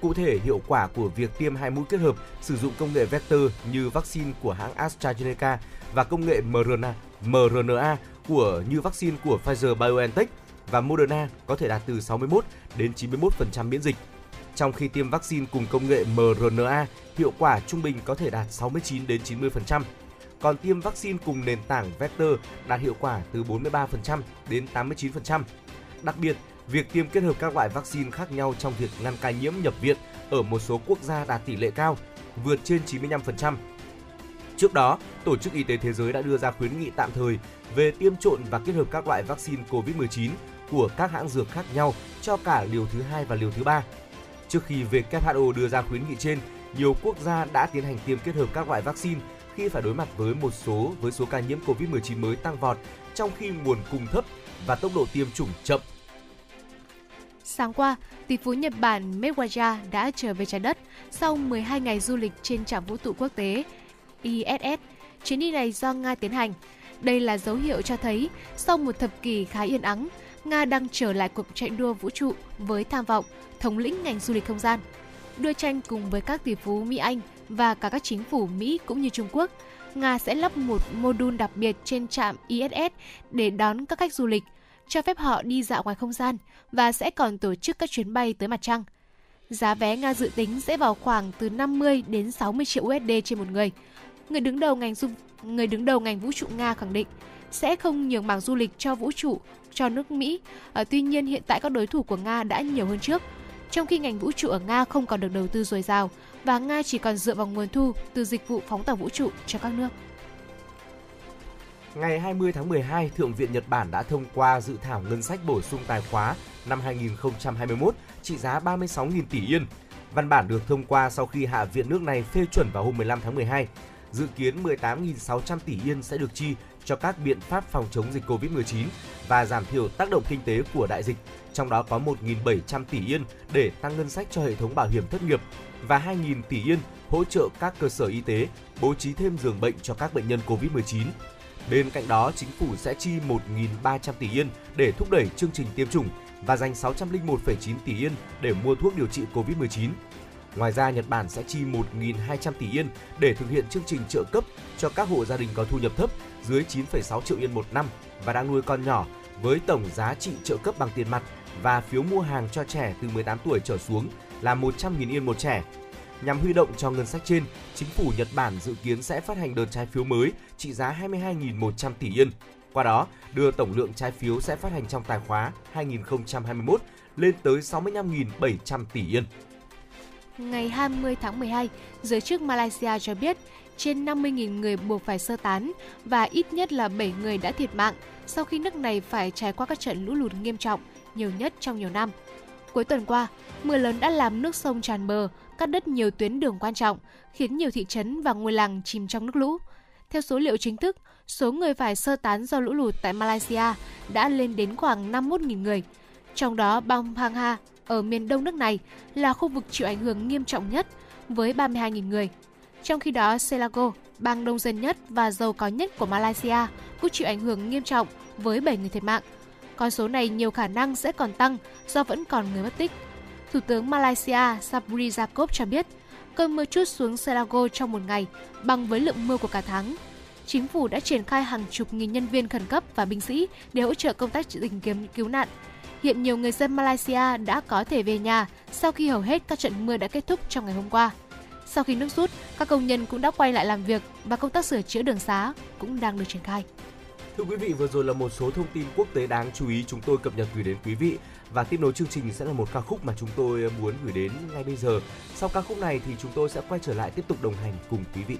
Speaker 3: Cụ thể, hiệu quả của việc tiêm hai mũi kết hợp sử dụng công nghệ vector như vaccine của hãng AstraZeneca và công nghệ mRNA, mRNA của như vaccine của Pfizer-BioNTech và Moderna có thể đạt từ 61 đến 91% miễn dịch. Trong khi tiêm vaccine cùng công nghệ mRNA, hiệu quả trung bình có thể đạt 69 đến 90%. Còn tiêm vaccine cùng nền tảng vector đạt hiệu quả từ 43% đến 89%. Đặc biệt, việc tiêm kết hợp các loại vaccine khác nhau trong việc ngăn ca nhiễm nhập viện ở một số quốc gia đạt tỷ lệ cao, vượt trên 95%. Trước đó, Tổ chức Y tế Thế giới đã đưa ra khuyến nghị tạm thời về tiêm trộn và kết hợp các loại vaccine COVID-19 của các hãng dược khác nhau cho cả liều thứ hai và liều thứ ba. Trước khi WHO đưa ra khuyến nghị trên, nhiều quốc gia đã tiến hành tiêm kết hợp các loại vaccine khi phải đối mặt với một số với số ca nhiễm COVID-19 mới tăng vọt, trong khi nguồn cung thấp và tốc độ tiêm chủng chậm.
Speaker 2: Sáng qua, tỷ phú Nhật Bản Megawaya đã trở về trái đất sau 12 ngày du lịch trên trạm vũ trụ quốc tế ISS. Chuyến đi này do Nga tiến hành. Đây là dấu hiệu cho thấy sau một thập kỷ khá yên ắng, Nga đang trở lại cuộc chạy đua vũ trụ với tham vọng thống lĩnh ngành du lịch không gian. Đua tranh cùng với các tỷ phú Mỹ Anh và cả các chính phủ Mỹ cũng như Trung Quốc, Nga sẽ lắp một mô đun đặc biệt trên trạm ISS để đón các khách du lịch, cho phép họ đi dạo ngoài không gian và sẽ còn tổ chức các chuyến bay tới mặt trăng. Giá vé Nga dự tính sẽ vào khoảng từ 50 đến 60 triệu USD trên một người. Người đứng đầu ngành du người đứng đầu ngành vũ trụ Nga khẳng định sẽ không nhường mảng du lịch cho vũ trụ cho nước Mỹ. À, tuy nhiên hiện tại các đối thủ của Nga đã nhiều hơn trước, trong khi ngành vũ trụ ở Nga không còn được đầu tư dồi dào và Nga chỉ còn dựa vào nguồn thu từ dịch vụ phóng tàu vũ trụ cho các nước.
Speaker 3: Ngày 20 tháng 12, Thượng viện Nhật Bản đã thông qua dự thảo ngân sách bổ sung tài khóa năm 2021 trị giá 36.000 tỷ yên. Văn bản được thông qua sau khi Hạ viện nước này phê chuẩn vào hôm 15 tháng 12. Dự kiến 18.600 tỷ yên sẽ được chi cho các biện pháp phòng chống dịch COVID-19 và giảm thiểu tác động kinh tế của đại dịch, trong đó có 1.700 tỷ yên để tăng ngân sách cho hệ thống bảo hiểm thất nghiệp và 2.000 tỷ yên hỗ trợ các cơ sở y tế bố trí thêm giường bệnh cho các bệnh nhân COVID-19. Bên cạnh đó, chính phủ sẽ chi 1.300 tỷ yên để thúc đẩy chương trình tiêm chủng và dành 601,9 tỷ yên để mua thuốc điều trị COVID-19. Ngoài ra, Nhật Bản sẽ chi 1.200 tỷ yên để thực hiện chương trình trợ cấp cho các hộ gia đình có thu nhập thấp dưới 9,6 triệu yên một năm và đang nuôi con nhỏ với tổng giá trị trợ cấp bằng tiền mặt và phiếu mua hàng cho trẻ từ 18 tuổi trở xuống là 100.000 yên một trẻ. Nhằm huy động cho ngân sách trên, chính phủ Nhật Bản dự kiến sẽ phát hành đợt trái phiếu mới trị giá 22.100 tỷ yên. Qua đó, đưa tổng lượng trái phiếu sẽ phát hành trong tài khóa 2021 lên tới 65.700 tỷ yên.
Speaker 2: Ngày 20 tháng 12, giới chức Malaysia cho biết trên 50.000 người buộc phải sơ tán và ít nhất là 7 người đã thiệt mạng sau khi nước này phải trải qua các trận lũ lụt nghiêm trọng, nhiều nhất trong nhiều năm. Cuối tuần qua, mưa lớn đã làm nước sông tràn bờ, cắt đứt nhiều tuyến đường quan trọng, khiến nhiều thị trấn và ngôi làng chìm trong nước lũ. Theo số liệu chính thức, số người phải sơ tán do lũ lụt tại Malaysia đã lên đến khoảng 51.000 người. Trong đó, bang Pangha ở miền đông nước này là khu vực chịu ảnh hưởng nghiêm trọng nhất với 32.000 người. Trong khi đó, Selangor, bang đông dân nhất và giàu có nhất của Malaysia, cũng chịu ảnh hưởng nghiêm trọng với 7 người thiệt mạng. Con số này nhiều khả năng sẽ còn tăng do vẫn còn người mất tích. Thủ tướng Malaysia Sabri Jacob cho biết, cơn mưa chút xuống Selangor trong một ngày bằng với lượng mưa của cả tháng. Chính phủ đã triển khai hàng chục nghìn nhân viên khẩn cấp và binh sĩ để hỗ trợ công tác tìm kiếm cứu nạn. Hiện nhiều người dân Malaysia đã có thể về nhà sau khi hầu hết các trận mưa đã kết thúc trong ngày hôm qua. Sau khi nước rút, các công nhân cũng đã quay lại làm việc và công tác sửa chữa đường xá cũng đang được triển khai.
Speaker 3: Thưa quý vị, vừa rồi là một số thông tin quốc tế đáng chú ý chúng tôi cập nhật gửi đến quý vị và tiếp nối chương trình sẽ là một ca khúc mà chúng tôi muốn gửi đến ngay bây giờ. Sau ca khúc này thì chúng tôi sẽ quay trở lại tiếp tục đồng hành cùng quý vị.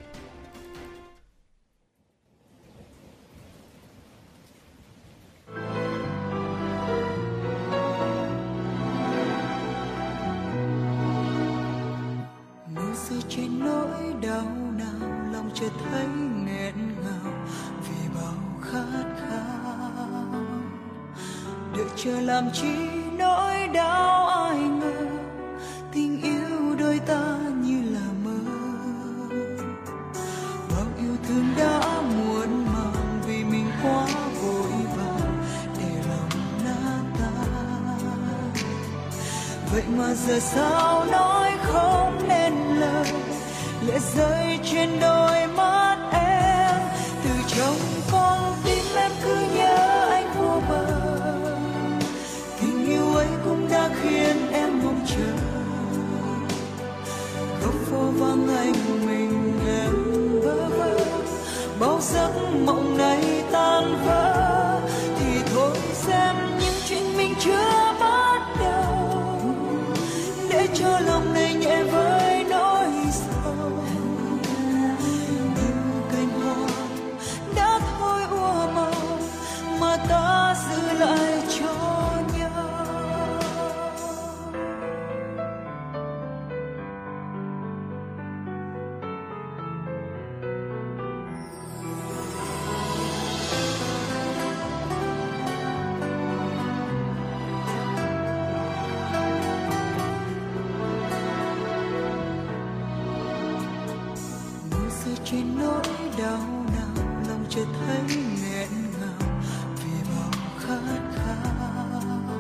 Speaker 4: Chỉ trên nỗi đau nào, lòng chợt thấy nghẹn ngào, vì bao khát khao.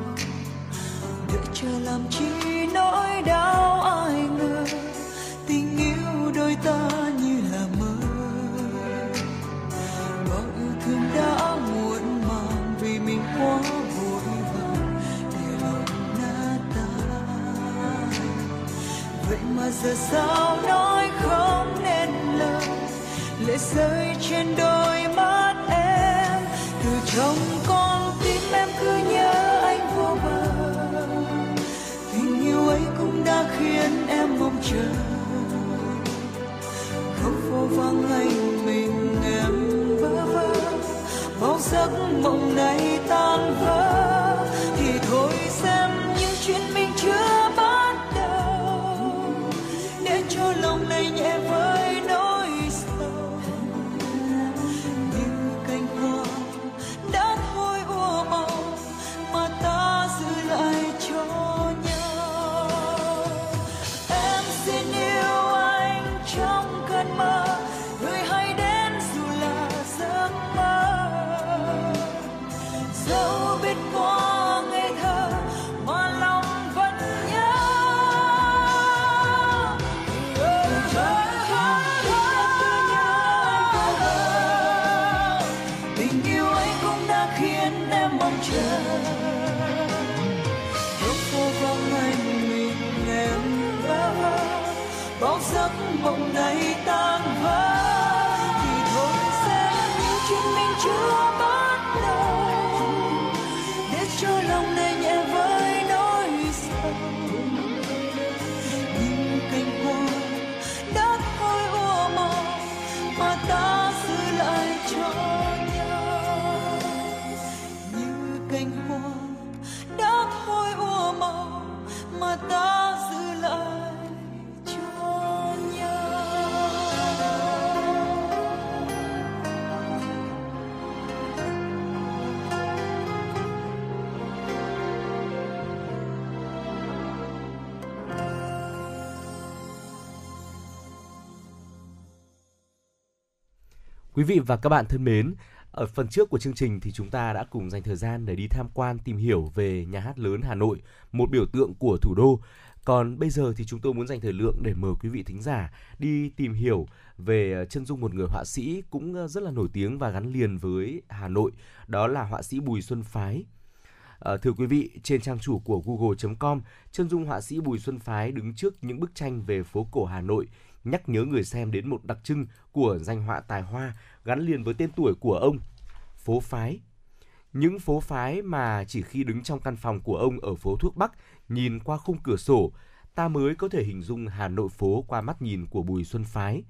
Speaker 4: Đợi chờ làm chi nỗi đau ai ngờ, tình yêu đôi ta như là mơ. Bao yêu thương đã muộn màng vì mình quá vội vàng, để lòng nát tan. Vậy mà giờ sao rơi trên đôi mắt em. Từ trong con tim em cứ nhớ anh vô bờ. Tình yêu ấy cũng đã khiến em mong chờ. Không vô vắng anh mình em bơ vơ. Bao giấc mộng
Speaker 3: Quý vị và các bạn thân mến, ở phần trước của chương trình thì chúng ta đã cùng dành thời gian để đi tham quan tìm hiểu về nhà hát lớn Hà Nội, một biểu tượng của thủ đô. Còn bây giờ thì chúng tôi muốn dành thời lượng để mời quý vị thính giả đi tìm hiểu về ờ, chân dung một người họa sĩ cũng ờ, rất là nổi tiếng và gắn liền với Hà Nội, đó là họa sĩ Bùi Xuân Phái. À, thưa quý vị, trên trang chủ của google.com, chân dung họa sĩ Bùi Xuân Phái đứng trước những bức tranh về phố cổ Hà Nội, nhắc nhớ người xem đến một đặc trưng của danh họa tài hoa gắn liền với tên tuổi của ông, phố phái. Những phố phái mà chỉ khi đứng trong căn phòng của ông ở phố Thuốc Bắc, nhìn qua khung cửa sổ, ta mới có thể hình dung Hà Nội phố qua mắt nhìn của Bùi Xuân Phái.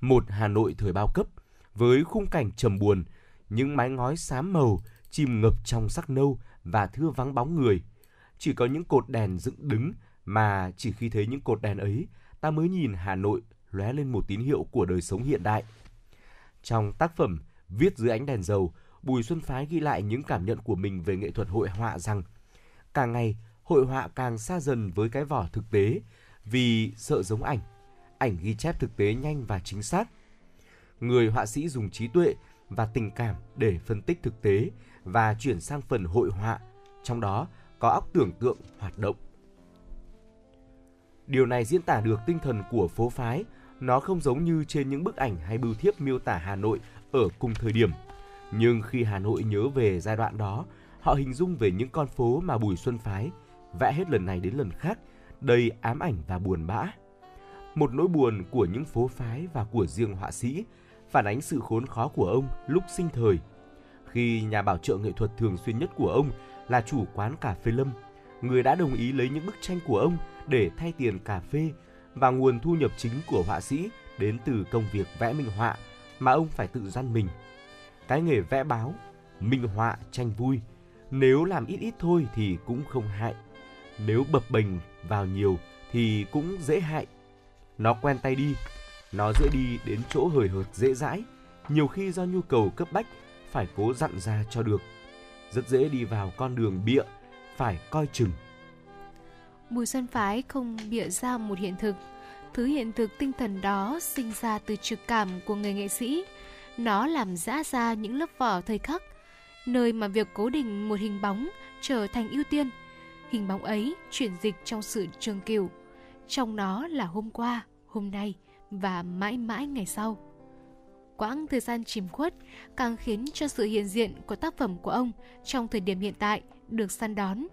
Speaker 3: Một Hà Nội thời bao cấp, với khung cảnh trầm buồn, những mái ngói xám màu, chìm ngập trong sắc nâu và thưa vắng bóng người. Chỉ có những cột đèn dựng đứng mà chỉ khi thấy những cột đèn ấy, ta mới nhìn Hà Nội lóe lên một tín hiệu của đời sống hiện đại. Trong tác phẩm Viết dưới ánh đèn dầu, Bùi Xuân Phái ghi lại những cảm nhận của mình về nghệ thuật hội họa rằng càng ngày hội họa càng xa dần với cái vỏ thực tế vì sợ giống ảnh. Ảnh ghi chép thực tế nhanh và chính xác. Người họa sĩ dùng trí tuệ và tình cảm để phân tích thực tế và chuyển sang phần hội họa, trong đó có óc tưởng tượng hoạt động. Điều này diễn tả được tinh thần của phố phái, nó không giống như trên những bức ảnh hay bưu thiếp miêu tả Hà Nội ở cùng thời điểm. Nhưng khi Hà Nội nhớ về giai đoạn đó, họ hình dung về những con phố mà Bùi Xuân Phái vẽ hết lần này đến lần khác, đầy ám ảnh và buồn bã. Một nỗi buồn của những phố phái và của riêng họa sĩ phản ánh sự khốn khó của ông lúc sinh thời. Khi nhà bảo trợ nghệ thuật thường xuyên nhất của ông là chủ quán cà phê Lâm, người đã đồng ý lấy những bức tranh của ông để thay tiền cà phê và nguồn thu nhập chính của họa sĩ đến từ công việc vẽ minh họa mà ông phải tự gian mình. Cái nghề vẽ báo, minh họa, tranh vui, nếu làm ít ít thôi thì cũng không hại. Nếu bập bềnh vào nhiều thì cũng dễ hại. Nó quen tay đi, nó dễ đi đến chỗ hời hợt dễ dãi, nhiều khi do nhu cầu cấp bách phải cố dặn ra cho được. Rất dễ đi vào con đường bịa, phải coi chừng.
Speaker 2: Bùi Xuân Phái không bịa ra một hiện thực. Thứ hiện thực tinh thần đó sinh ra từ trực cảm của người nghệ sĩ. Nó làm rã ra những lớp vỏ thời khắc, nơi mà việc cố định một hình bóng trở thành ưu tiên. Hình bóng ấy chuyển dịch trong sự trường cửu. Trong nó là hôm qua, hôm nay và mãi mãi ngày sau. Quãng thời gian chìm khuất càng khiến cho sự hiện diện của tác phẩm của ông trong thời điểm hiện tại được săn đón.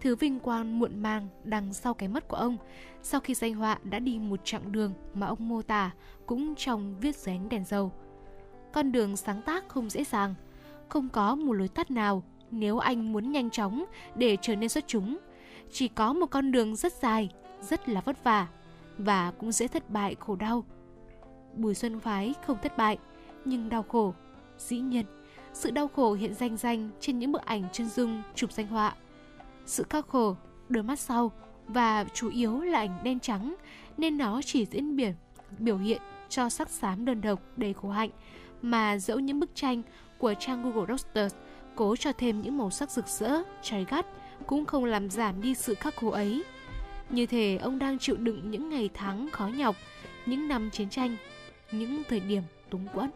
Speaker 2: Thứ vinh quang muộn màng đằng sau cái mất của ông sau khi danh họa đã đi một chặng đường mà ông mô tả cũng trong viết rén đèn dầu. Con đường sáng tác không dễ dàng, không có một lối tắt nào nếu anh muốn nhanh chóng để trở nên xuất chúng. Chỉ có một con đường rất dài, rất là vất vả và cũng dễ thất bại khổ đau. Bùi Xuân Phái không thất bại, nhưng đau khổ. Dĩ nhiên, sự đau khổ hiện danh danh trên những bức ảnh chân dung chụp danh họa. Sự khắc khổ, đôi mắt sau và chủ yếu là ảnh đen trắng nên nó chỉ diễn biển biểu hiện cho sắc xám đơn độc đầy khổ hạnh mà dẫu những bức tranh của trang Google Doctors cố cho thêm những màu sắc rực rỡ, trái gắt cũng không làm giảm đi sự khắc khổ ấy. Như thể ông đang chịu đựng những ngày tháng khó nhọc, những năm chiến tranh, những thời điểm túng quẫn.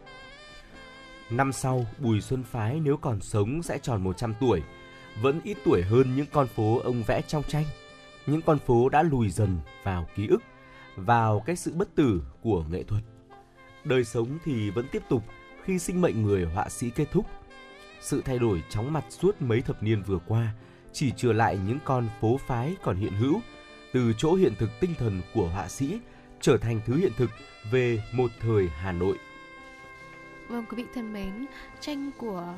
Speaker 3: Năm sau, Bùi Xuân Phái nếu còn sống sẽ tròn 100 tuổi, vẫn ít tuổi hơn những con phố ông vẽ trong tranh. Những con phố đã lùi dần vào ký ức, vào cái sự bất tử của nghệ thuật. Đời sống thì vẫn tiếp tục khi sinh mệnh người họa sĩ kết thúc. Sự thay đổi chóng mặt suốt mấy thập niên vừa qua chỉ trở lại những con phố phái còn hiện hữu, từ chỗ hiện thực tinh thần của họa sĩ trở thành thứ hiện thực về một thời Hà Nội.
Speaker 2: Vâng quý vị thân mến, tranh của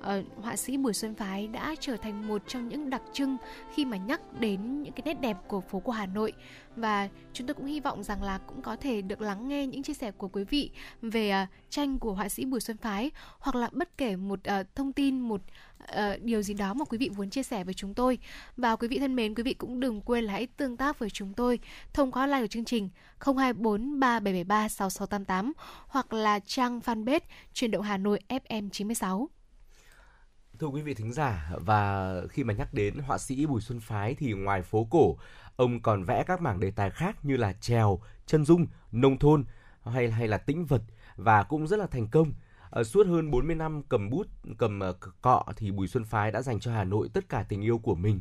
Speaker 2: uh, họa sĩ Bùi Xuân Phái đã trở thành một trong những đặc trưng khi mà nhắc đến những cái nét đẹp của phố của Hà Nội. Và chúng tôi cũng hy vọng rằng là cũng có thể được lắng nghe những chia sẻ của quý vị về uh, tranh của họa sĩ Bùi Xuân Phái hoặc là bất kể một uh, thông tin một uh, điều gì đó mà quý vị muốn chia sẻ với chúng tôi. Và quý vị thân mến quý vị cũng đừng quên là hãy tương tác với chúng tôi thông qua like của chương trình 024 3773 6688 hoặc là trang fanpage truyền động Hà Nội FM 96
Speaker 3: Thưa quý vị thính giả, và khi mà nhắc đến họa sĩ Bùi Xuân Phái thì ngoài phố cổ, ông còn vẽ các mảng đề tài khác như là trèo, chân dung, nông thôn hay hay là tĩnh vật và cũng rất là thành công. Ở suốt hơn 40 năm cầm bút, cầm uh, cọ thì Bùi Xuân Phái đã dành cho Hà Nội tất cả tình yêu của mình.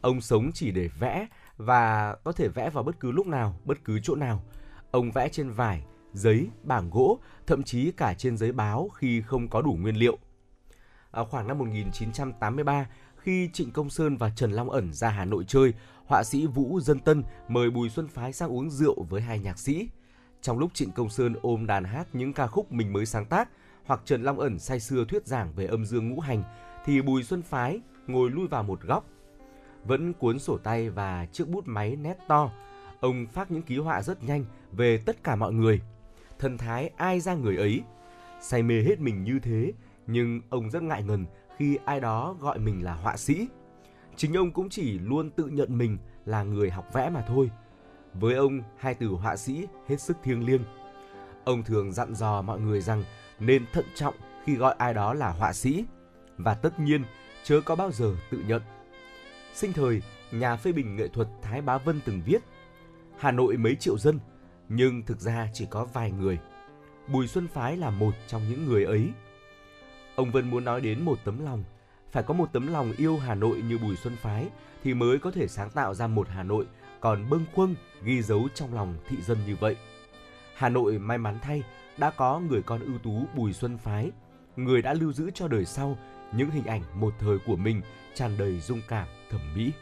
Speaker 3: Ông sống chỉ để vẽ và có thể vẽ vào bất cứ lúc nào, bất cứ chỗ nào. Ông vẽ trên vải, giấy, bảng gỗ, thậm chí cả trên giấy báo khi không có đủ nguyên liệu à, khoảng năm 1983 khi Trịnh Công Sơn và Trần Long Ẩn ra Hà Nội chơi, họa sĩ Vũ Dân Tân mời Bùi Xuân Phái sang uống rượu với hai nhạc sĩ. Trong lúc Trịnh Công Sơn ôm đàn hát những ca khúc mình mới sáng tác, hoặc Trần Long Ẩn say sưa thuyết giảng về âm dương ngũ hành, thì Bùi Xuân Phái ngồi lui vào một góc. Vẫn cuốn sổ tay và chiếc bút máy nét to, ông phát những ký họa rất nhanh về tất cả mọi người. Thần thái ai ra người ấy, say mê hết mình như thế nhưng ông rất ngại ngần khi ai đó gọi mình là họa sĩ. Chính ông cũng chỉ luôn tự nhận mình là người học vẽ mà thôi. Với ông, hai từ họa sĩ hết sức thiêng liêng. Ông thường dặn dò mọi người rằng nên thận trọng khi gọi ai đó là họa sĩ và tất nhiên chớ có bao giờ tự nhận. Sinh thời, nhà phê bình nghệ thuật Thái Bá Vân từng viết Hà Nội mấy triệu dân, nhưng thực ra chỉ có vài người. Bùi Xuân Phái là một trong những người ấy. Ông Vân muốn nói đến một tấm lòng. Phải có một tấm lòng yêu Hà Nội như Bùi Xuân Phái thì mới có thể sáng tạo ra một Hà Nội còn bâng khuâng ghi dấu trong lòng thị dân như vậy. Hà Nội may mắn thay đã có người con ưu tú Bùi Xuân Phái, người đã lưu giữ cho đời sau những hình ảnh một thời của mình tràn đầy dung cảm, thẩm mỹ.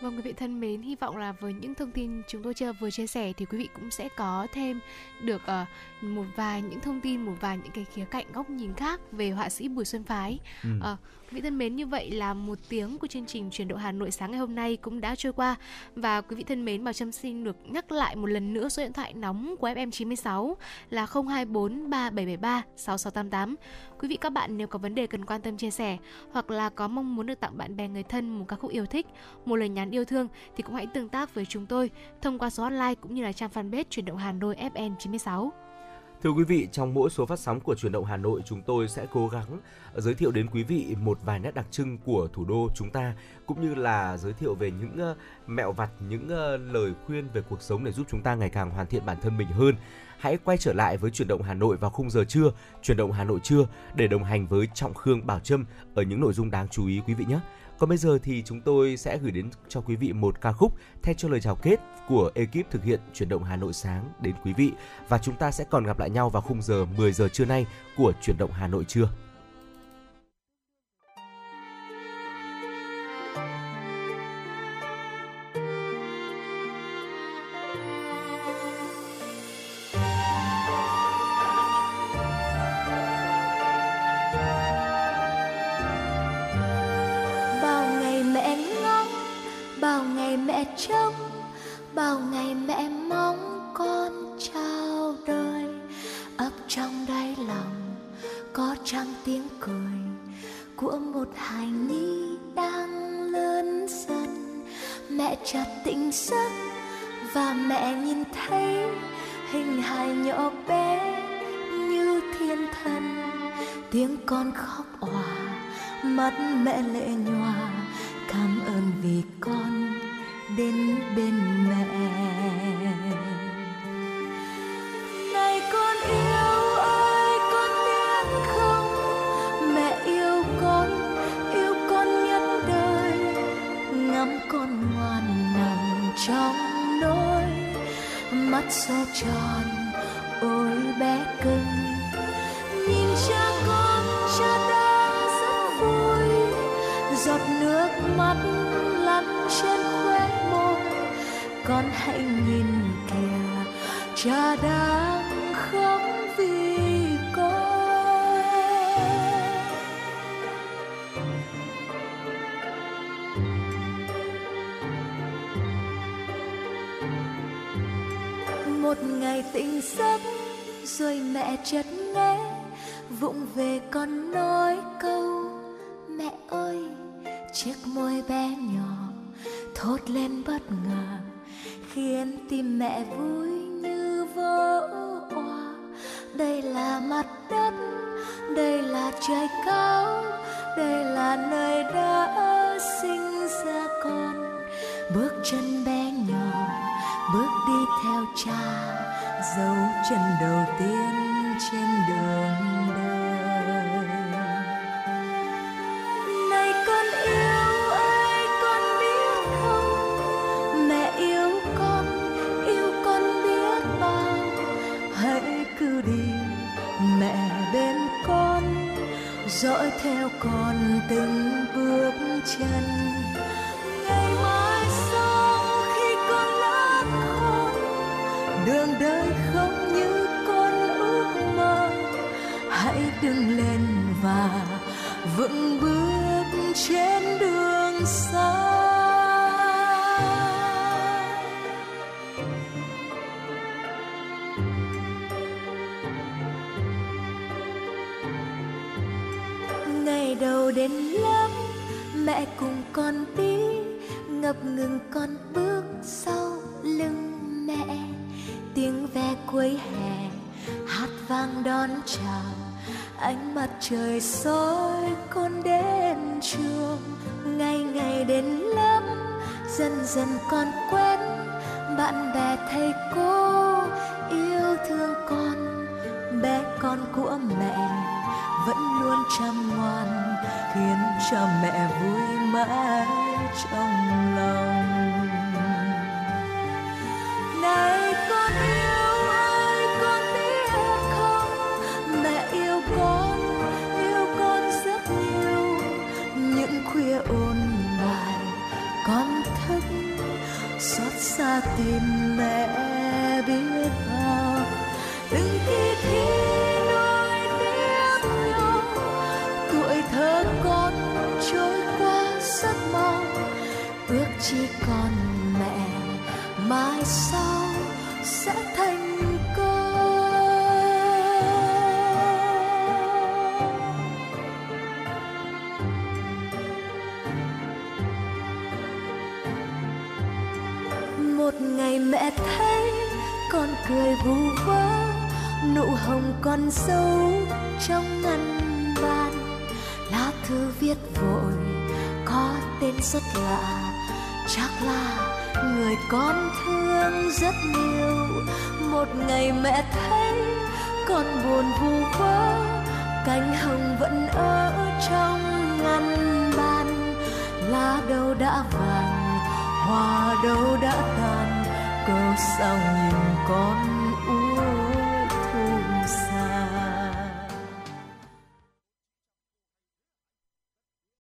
Speaker 2: Vâng quý vị thân mến, hy vọng là với những thông tin chúng tôi chưa vừa chia sẻ thì quý vị cũng sẽ có thêm được uh, một vài những thông tin, một vài những cái khía cạnh góc nhìn khác về họa sĩ Bùi Xuân Phái.
Speaker 3: Ừ.
Speaker 2: Uh, quý vị thân mến, như vậy là một tiếng của chương trình truyền động Hà Nội sáng ngày hôm nay cũng đã trôi qua và quý vị thân mến, Bảo Trâm xin được nhắc lại một lần nữa số điện thoại nóng của FM 96 là 024 3773 6688. Quý vị các bạn nếu có vấn đề cần quan tâm chia sẻ hoặc là có mong muốn được tặng bạn bè người thân một ca khúc yêu thích, một lời nhắn yêu thương thì cũng hãy tương tác với chúng tôi thông qua số hotline cũng như là trang fanpage chuyển động Hà Nội FM 96.
Speaker 3: Thưa quý vị, trong mỗi số phát sóng của truyền động Hà Nội, chúng tôi sẽ cố gắng giới thiệu đến quý vị một vài nét đặc trưng của thủ đô chúng ta, cũng như là giới thiệu về những ờ, mẹo vặt, những ờ, lời khuyên về cuộc sống để giúp chúng ta ngày càng hoàn thiện bản thân mình hơn. Hãy quay trở lại với chuyển động Hà Nội vào khung giờ trưa, chuyển động Hà Nội trưa để đồng hành với Trọng Khương Bảo Trâm ở những nội dung đáng chú ý quý vị nhé. Còn bây giờ thì chúng tôi sẽ gửi đến cho quý vị một ca khúc thay cho lời chào kết của ekip thực hiện chuyển động Hà Nội sáng đến quý vị và chúng ta sẽ còn gặp lại nhau vào khung giờ 10 giờ trưa nay của chuyển động Hà Nội trưa.
Speaker 7: Bao ngày mẹ mong con chào đời. Ấp trong đáy lòng có trăng tiếng cười của một hài nhi đang lớn dần. Mẹ chợt tỉnh giấc và mẹ nhìn thấy hình hài nhỏ bé như thiên thần. Tiếng con khóc òa, mắt mẹ lệ nhòa, cảm ơn vì con đến bên mẹ. Này con yêu ơi, con biết không? Mẹ yêu con yêu con nhất đời. Ngắm con ngoan nằm trong nỗi mắt xoe tròn, ôi bé cưng. Nhìn cha con, cha đang rất vui. Giọt nước mắt lăn trên con hãy nhìn kìa, cha đang khóc vì con. Một ngày tỉnh giấc, rồi mẹ chợt nghe, vụng về con nói câu, mẹ ơi, chiếc môi bé nhỏ thốt lên bất ngờ khiến tim mẹ vui như vỡ òa. Đây là mặt đất, đây là trời cao, đây là nơi đã sinh ra con. Bước chân bé nhỏ, bước đi theo cha, dấu chân đầu tiên trên đường. Từng bước chân. Ngày mai sau khi con lớn khôn, đường đời không như con ước mơ. Hãy đứng lên và vững bước trên đường xa. Vang đón chào, ánh mặt trời soi con đến trường. Ngày ngày đến lớp, dần dần con quen, bạn bè, thầy cô yêu thương con. Bé con của mẹ vẫn luôn chăm ngoan, khiến cho mẹ vui mãi trong lòng. Tìm mẹ biết bao. Từng khi thi nối tiếp nhau tuổi thơ con trôi qua rất mau ước chỉ còn mẹ, mai sau sẽ thành cười vu vơ nụ hồng còn sâu trong ngăn bàn. Lá thư viết vội, có tên rất lạ. Chắc là người con thương rất nhiều. Một ngày mẹ thấy con buồn vu vơ, cánh hồng vẫn ở trong ngăn bàn. Lá đâu đã vàng, hoa đâu đã tàn cớ sao nhìn con